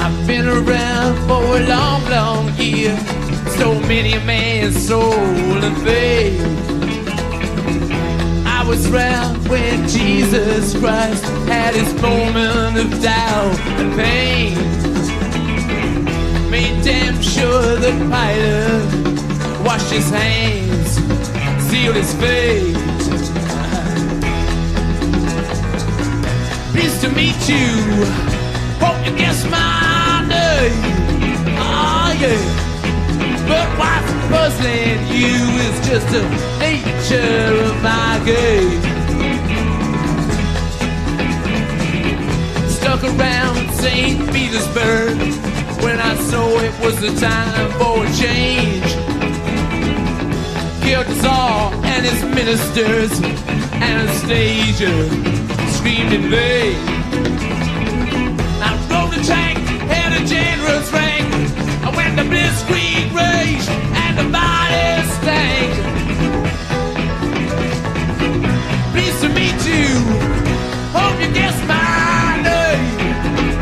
I've been around for a long, long year. So many a man's soul and faith. I was round when Jesus Christ had his moment of doubt and pain. Made damn sure the pilot washed his hands, sealed his fate. Pleased to meet you. Hope you guess my name. Oh yeah. But what's puzzling you is just the nature of my game. Stuck around St. Petersburg when I saw it was the time for a change. The Tsar and his ministers, Anastasia screamed in vain. I rode the tank, had a generous rank. I went to blitzkrieg rage and the body stank. Pleased to meet you. Hope you guess my name.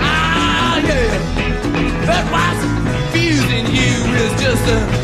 Ah, yeah. But what's confusing you is just the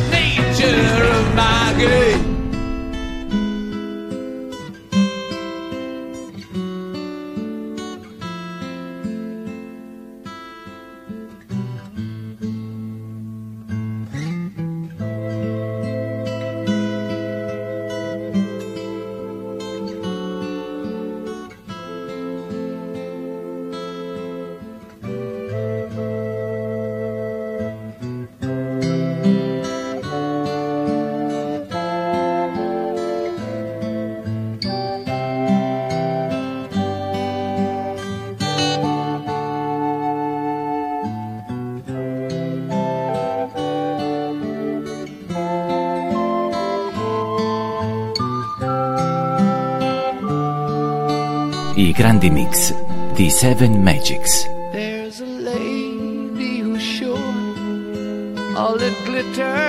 grandi mix di Seven Magics. There's a lady who's sure all that glitters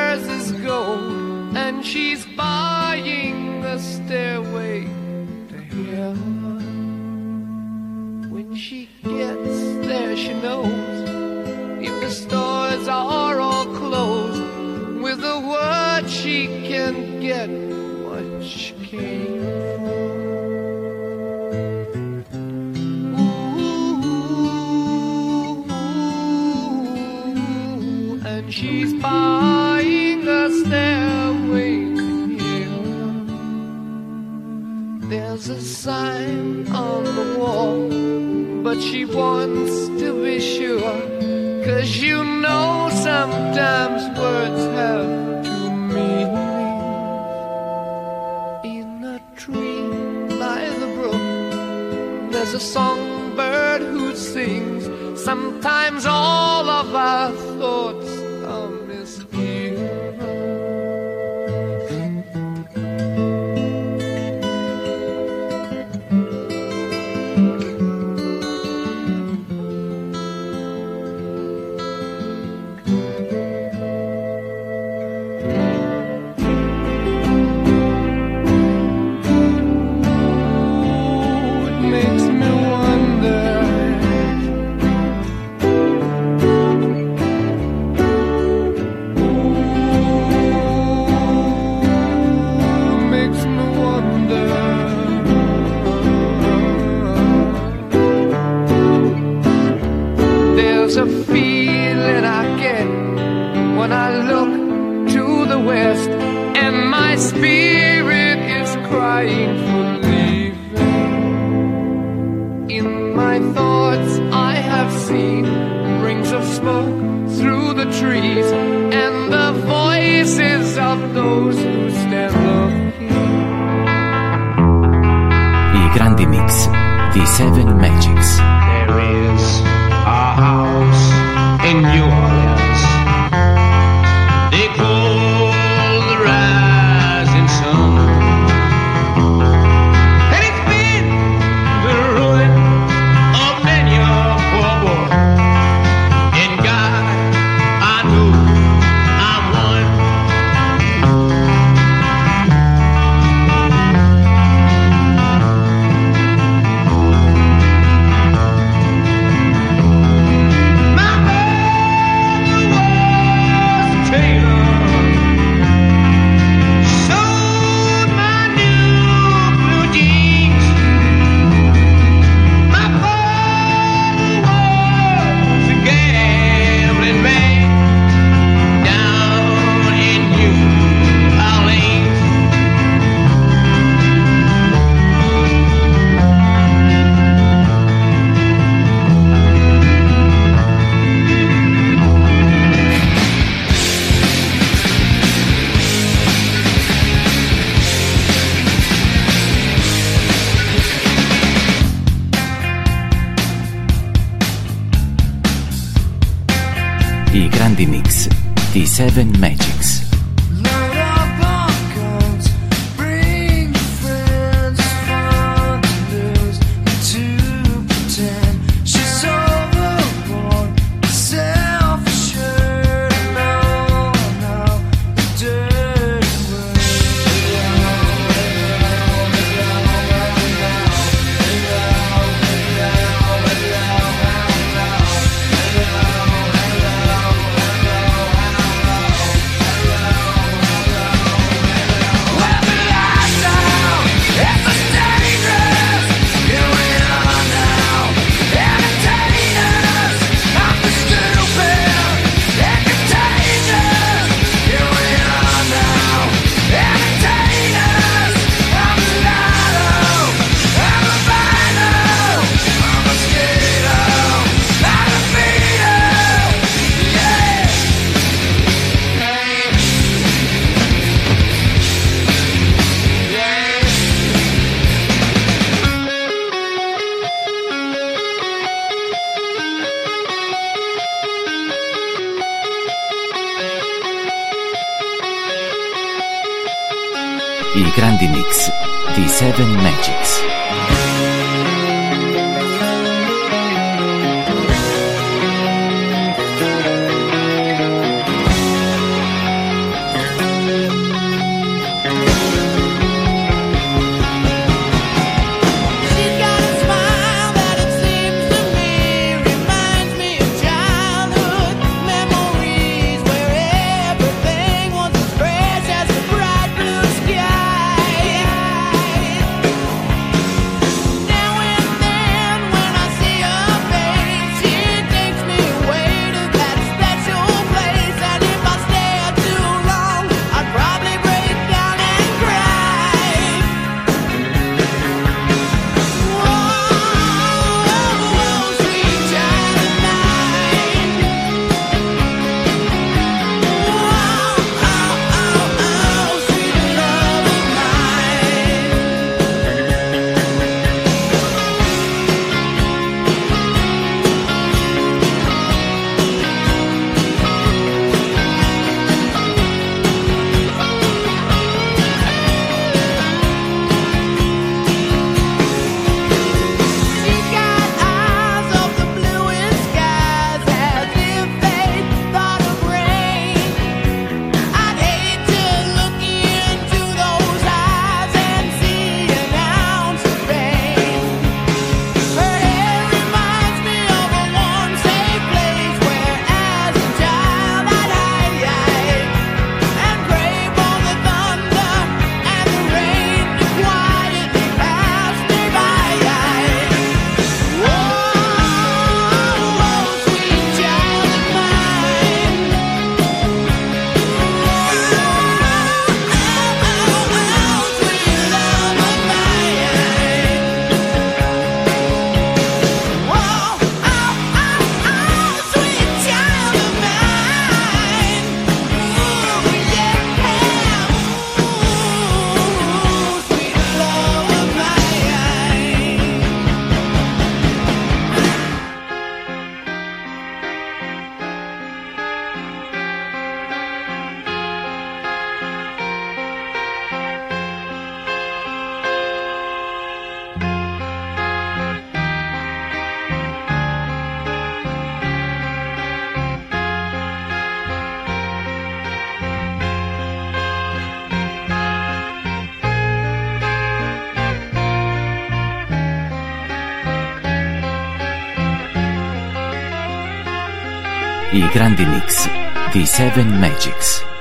grandi mix di Seven Magics.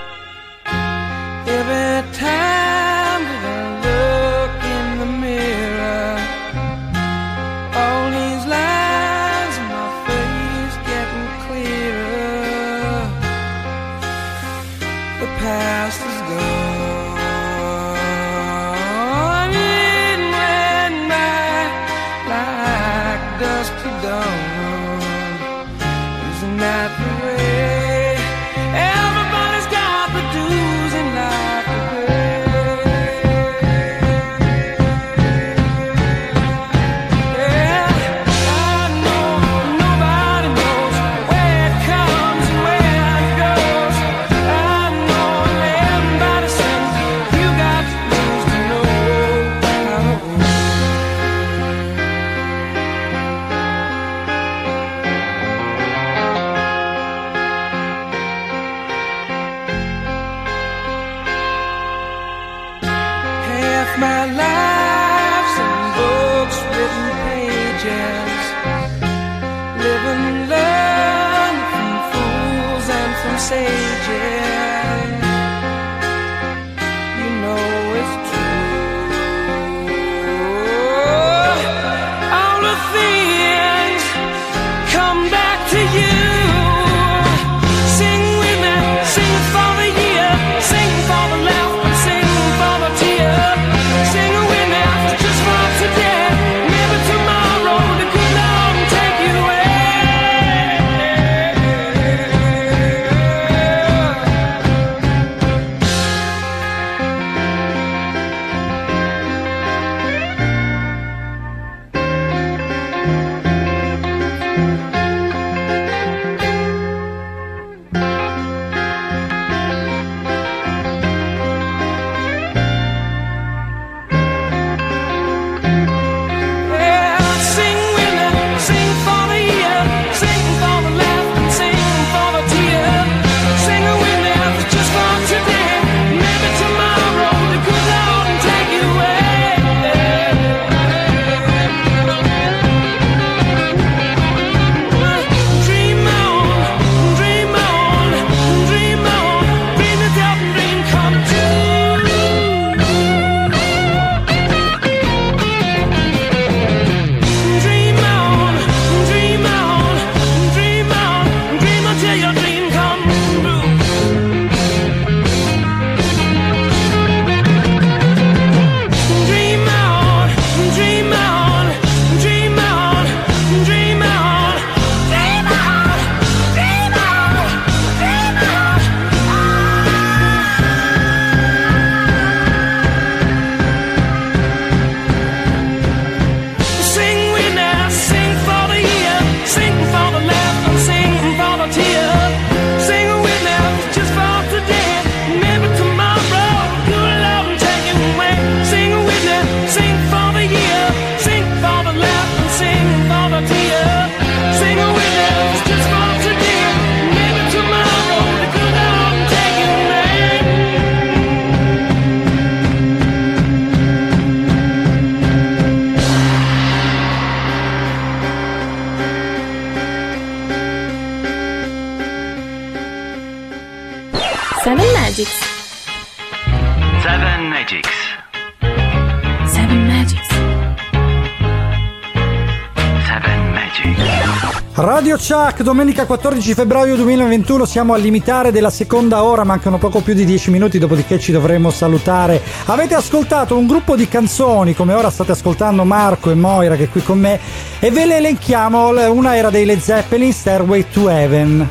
Chuck, domenica 14 febbraio 2021, siamo al limitare della seconda ora, mancano poco più di 10 minuti, dopodiché ci dovremo salutare. Avete ascoltato un gruppo di canzoni, come ora state ascoltando Marco e Moira che è qui con me, e ve le elenchiamo. Una era dei Led Zeppelin, Stairway to Heaven.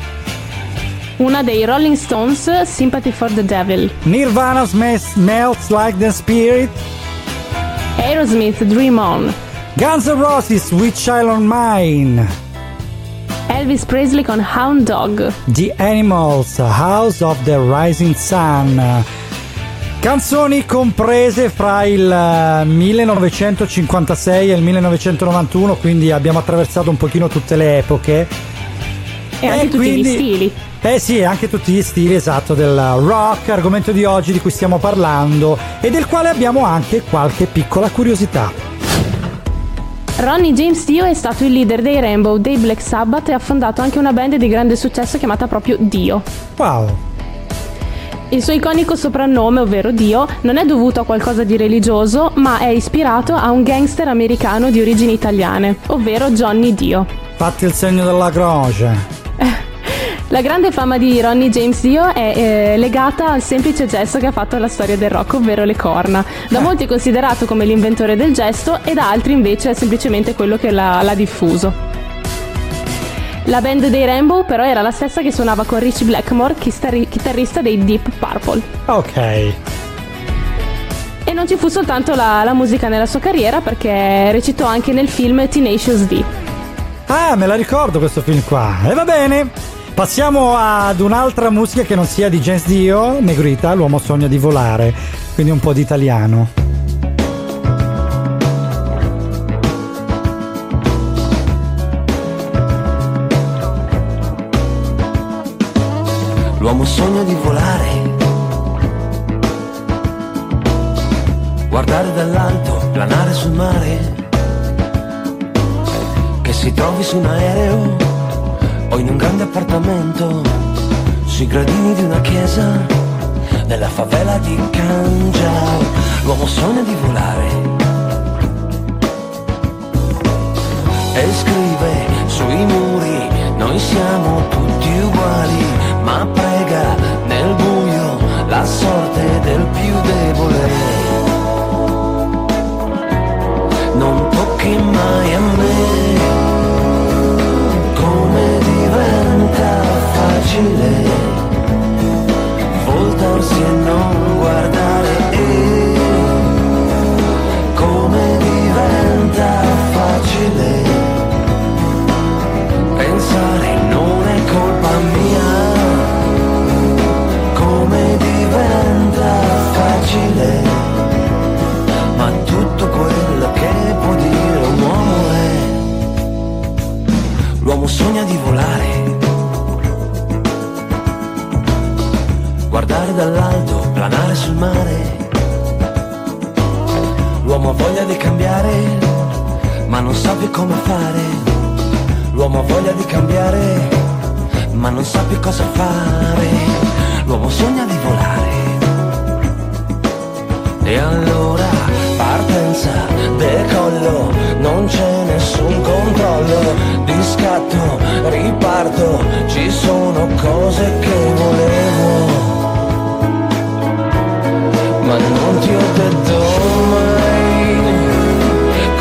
Una dei Rolling Stones, Sympathy for the Devil. Nirvana Smells, Like the Spirit. Aerosmith, Dream On. Guns N' Roses, With Child on Mine. Elvis Presley con Hound Dog. The Animals, House of the Rising Sun. Canzoni comprese fra il eh, 1956 e il 1991, quindi abbiamo attraversato un pochino tutte le epoche. E anche tutti gli stili. Eh sì, anche tutti gli stili, esatto, del rock, argomento di oggi di cui stiamo parlando e del quale abbiamo anche qualche piccola curiosità. Ronnie James Dio è stato il leader dei Rainbow, dei Black Sabbath e ha fondato anche una band di grande successo chiamata proprio Dio. Wow. Il suo iconico soprannome, ovvero Dio, non è dovuto a qualcosa di religioso, ma è ispirato a un gangster americano di origini italiane, ovvero Johnny Dio. Fatti il segno della croce. La grande fama di Ronnie James Dio è eh, legata al semplice gesto che ha fatto alla storia del rock, ovvero le corna. Da molti è considerato come l'inventore del gesto e da altri invece è semplicemente quello che l'ha, l'ha diffuso. La band dei Rainbow però era la stessa che suonava con Richie Blackmore, chitarri- chitarrista dei Deep Purple. Ok. E non ci fu soltanto la, la musica nella sua carriera perché recitò anche nel film Tenacious D. Ah, me la ricordo questo film qua. E va bene. Passiamo ad un'altra musica che non sia di James Dio, Negrita, l'uomo sogna di volare, quindi un po' di italiano. L'uomo sogna di volare, guardare dall'alto, planare sul mare, che si trovi su un aereo o in un grande appartamento, sui gradini di una chiesa, nella favela di Cangiao. L'uomo sogna di volare e scrive sui muri, noi siamo tutti uguali, ma prega nel buio la sorte del più debole. Non tocchi mai a me facile voltarsi e non dall'alto, planare sul mare. L'uomo ha voglia di cambiare, ma non sa più come fare. L'uomo ha voglia di cambiare, ma non sa più cosa fare. L'uomo sogna di volare. E allora partenza, decollo, non c'è nessun controllo, di scatto, riparto, ci sono cose che volevo, ma non ti ho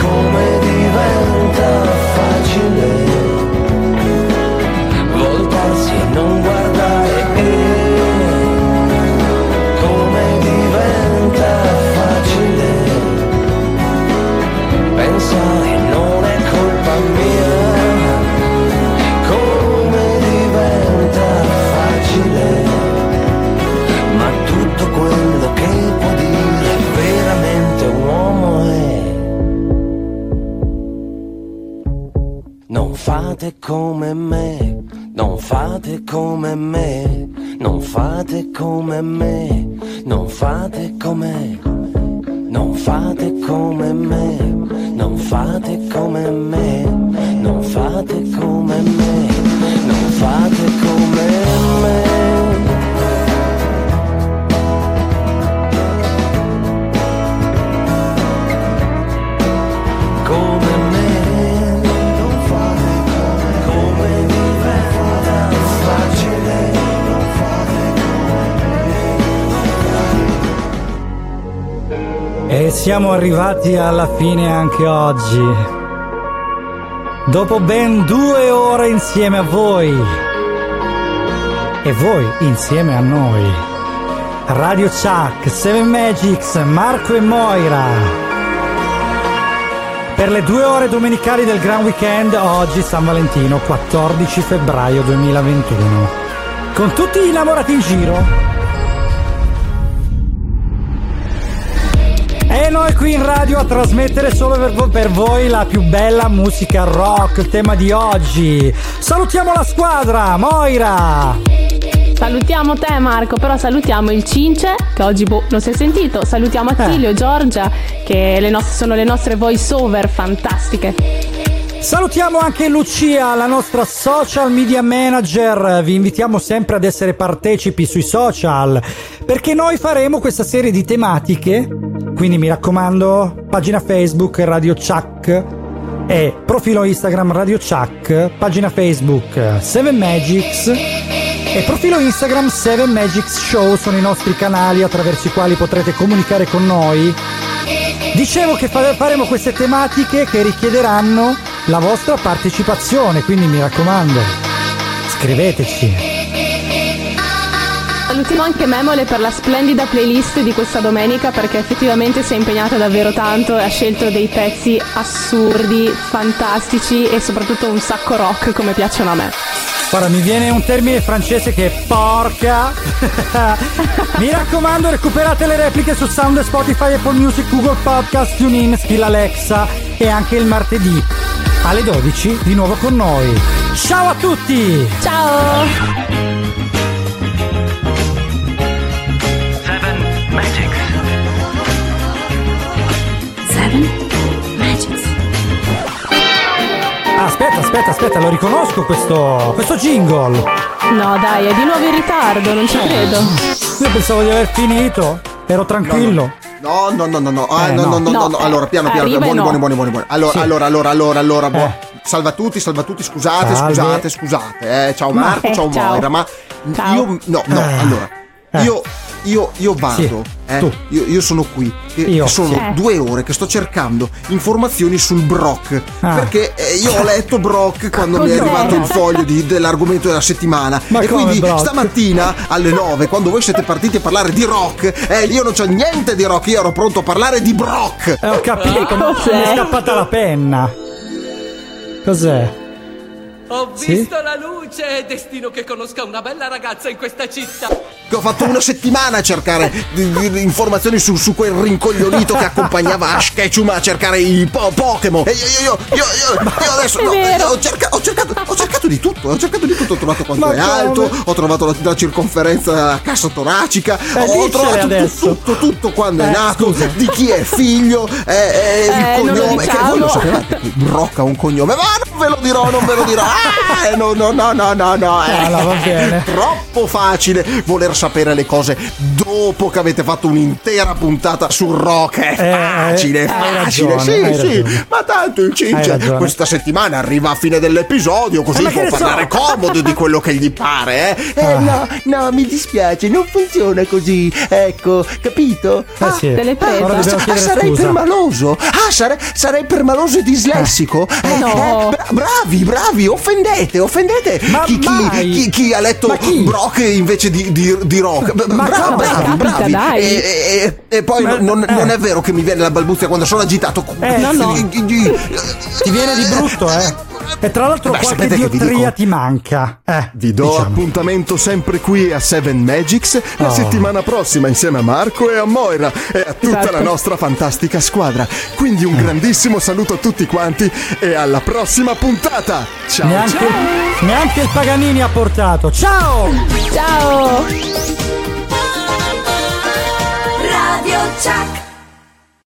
come diventa facile voltarsi e non guardare come diventa facile pensare non è colpa mia fate come me. Non fate come me. Non fate come me. Non fate come non fate come me. Non fate come me. Non fate come me. Non fate come me siamo arrivati alla fine anche oggi. Dopo ben due ore insieme a voi. E voi insieme a noi. Radio Chuck, Seven Magics, Marco e Moira. Per le due ore domenicali del Gran Weekend, oggi San Valentino, 14 febbraio 2021. Con tutti gli innamorati in giro. E noi qui in radio a trasmettere solo per, vo- per voi la più bella musica rock, il tema di oggi. Salutiamo la squadra, Moira, Salutiamo te Marco, però salutiamo il Cince, che oggi boh, non si è sentito. Salutiamo Attilio, Giorgia, che le nostre- sono le nostre voice over fantastiche. Salutiamo anche Lucia, la nostra social media manager. Vi invitiamo sempre ad essere partecipi sui social perché noi faremo questa serie di tematiche. Quindi mi raccomando, pagina Facebook Radio Chuck e profilo Instagram Radio Chuck, pagina Facebook 7 Magics e profilo Instagram 7 Magics Show sono i nostri canali attraverso i quali potrete comunicare con noi. Dicevo che fa- faremo queste tematiche che richiederanno la vostra partecipazione, quindi mi raccomando, scriveteci. Salutiamo anche Memole per la splendida playlist di questa domenica perché effettivamente si è impegnata davvero tanto e ha scelto dei pezzi assurdi, fantastici e soprattutto un sacco rock come piacciono a me. Guarda, mi viene un termine francese che è porca. mi raccomando, recuperate le repliche su Sound, Spotify, Apple Music, Google Podcast, TuneIn, Skill Alexa e anche il martedì alle 12 di nuovo con noi. Ciao a tutti! Ciao! Aspetta, aspetta, aspetta, lo riconosco questo, questo jingle. No dai, è di nuovo in ritardo, non ci credo. Io pensavo di aver finito, ero tranquillo. No, no, no, no, no, ah, Eh, no, no, no. no, no, Allora, piano, piano, piano. buoni, no. buoni, buoni, buoni, buoni. Allora, Sì. allora, allora, allora, allora, buo- Eh. Salve a tutti, salve a tutti, scusate, Salve. scusate, scusate. Eh, ciao Ma- Marco, eh, ciao, ciao. Moira, ma Ciao. io no, no, Eh. allora. Eh. Io io io vado, eh, tu. io, io sono qui e Io, sono sì. due ore che sto cercando informazioni sul Brock Ah. perché eh, io ho letto Brock quando mi è arrivato il foglio di- dell'argomento della settimana Ma e quindi Brock? stamattina alle 9 quando voi siete partiti a parlare di rock eh, io non c'ho niente di rock io ero pronto a parlare di Brock Eh, ho capito, ma Cos'è? mi è scappata la penna. Cos'è? Ho Sì? visto la luce, è destino che conosca una bella ragazza in questa città. che ho fatto una settimana a cercare di- di- di informazioni su, su quel rincoglionito che accompagnava Ash Ketchum a cercare i po- Pokémon. E io, io, io, io, io, io adesso È no, vero. ho, cerca- ho cercato, ho cercato di tutto, ho cercato di tutto, ho trovato quanto Ma è come? alto, ho trovato la, la circonferenza cassa toracica, Eh, ho trovato tu- adesso. tutto, tutto quando è Eh, nato, scusa. di chi è figlio, eh, eh, Eh, il cognome, che voi lo diciamo. sapevate ha un cognome, ma non ve lo dirò, non ve lo dirò. Ah, no, no, no, no, no, no. eh. Ah, no, va bene. Troppo facile voler sapere le cose dopo che avete fatto un'intera puntata sul rock. È Eh, facile, eh, facile. ragione, sì, sì. ragione. Ma tanto il Cince questa settimana arriva a fine dell'episodio, così Eh, può ne so? parlare comodo di quello che gli pare, eh? Ah. no, no, mi dispiace, non funziona così. Ecco, capito? Eh sì. te l'hai presa? Ora dobbiamo Ah, chiedere sarei scusa. permaloso? Ah, sarei, sarei permaloso e dislessico? Eh, No. eh, bra- bravi, bravi, offendete, offendete chi, chi- chi- chi ha letto? Brock invece di, di- di rock. B- Ma bra- come? bravi, bravi. dai. E, e- e poi Ma- non, eh. non è vero che mi viene la balbuzia quando sono agitato. Eh, no, no. Ti Ti viene di brutto, eh? E tra l'altro Beh, qualche sapete che vi diottria dico? ti manca. Eh, Vi do diciamo. appuntamento sempre qui a Seven Magics la Oh. settimana prossima insieme a Marco e a Moira e a tutta Esatto. la nostra fantastica squadra. Quindi Eh. un grandissimo saluto a tutti quanti e alla prossima puntata. Ciao Neanche, ciao. neanche il Paganini ha portato. Ciao! Ciao! Radio Chuck.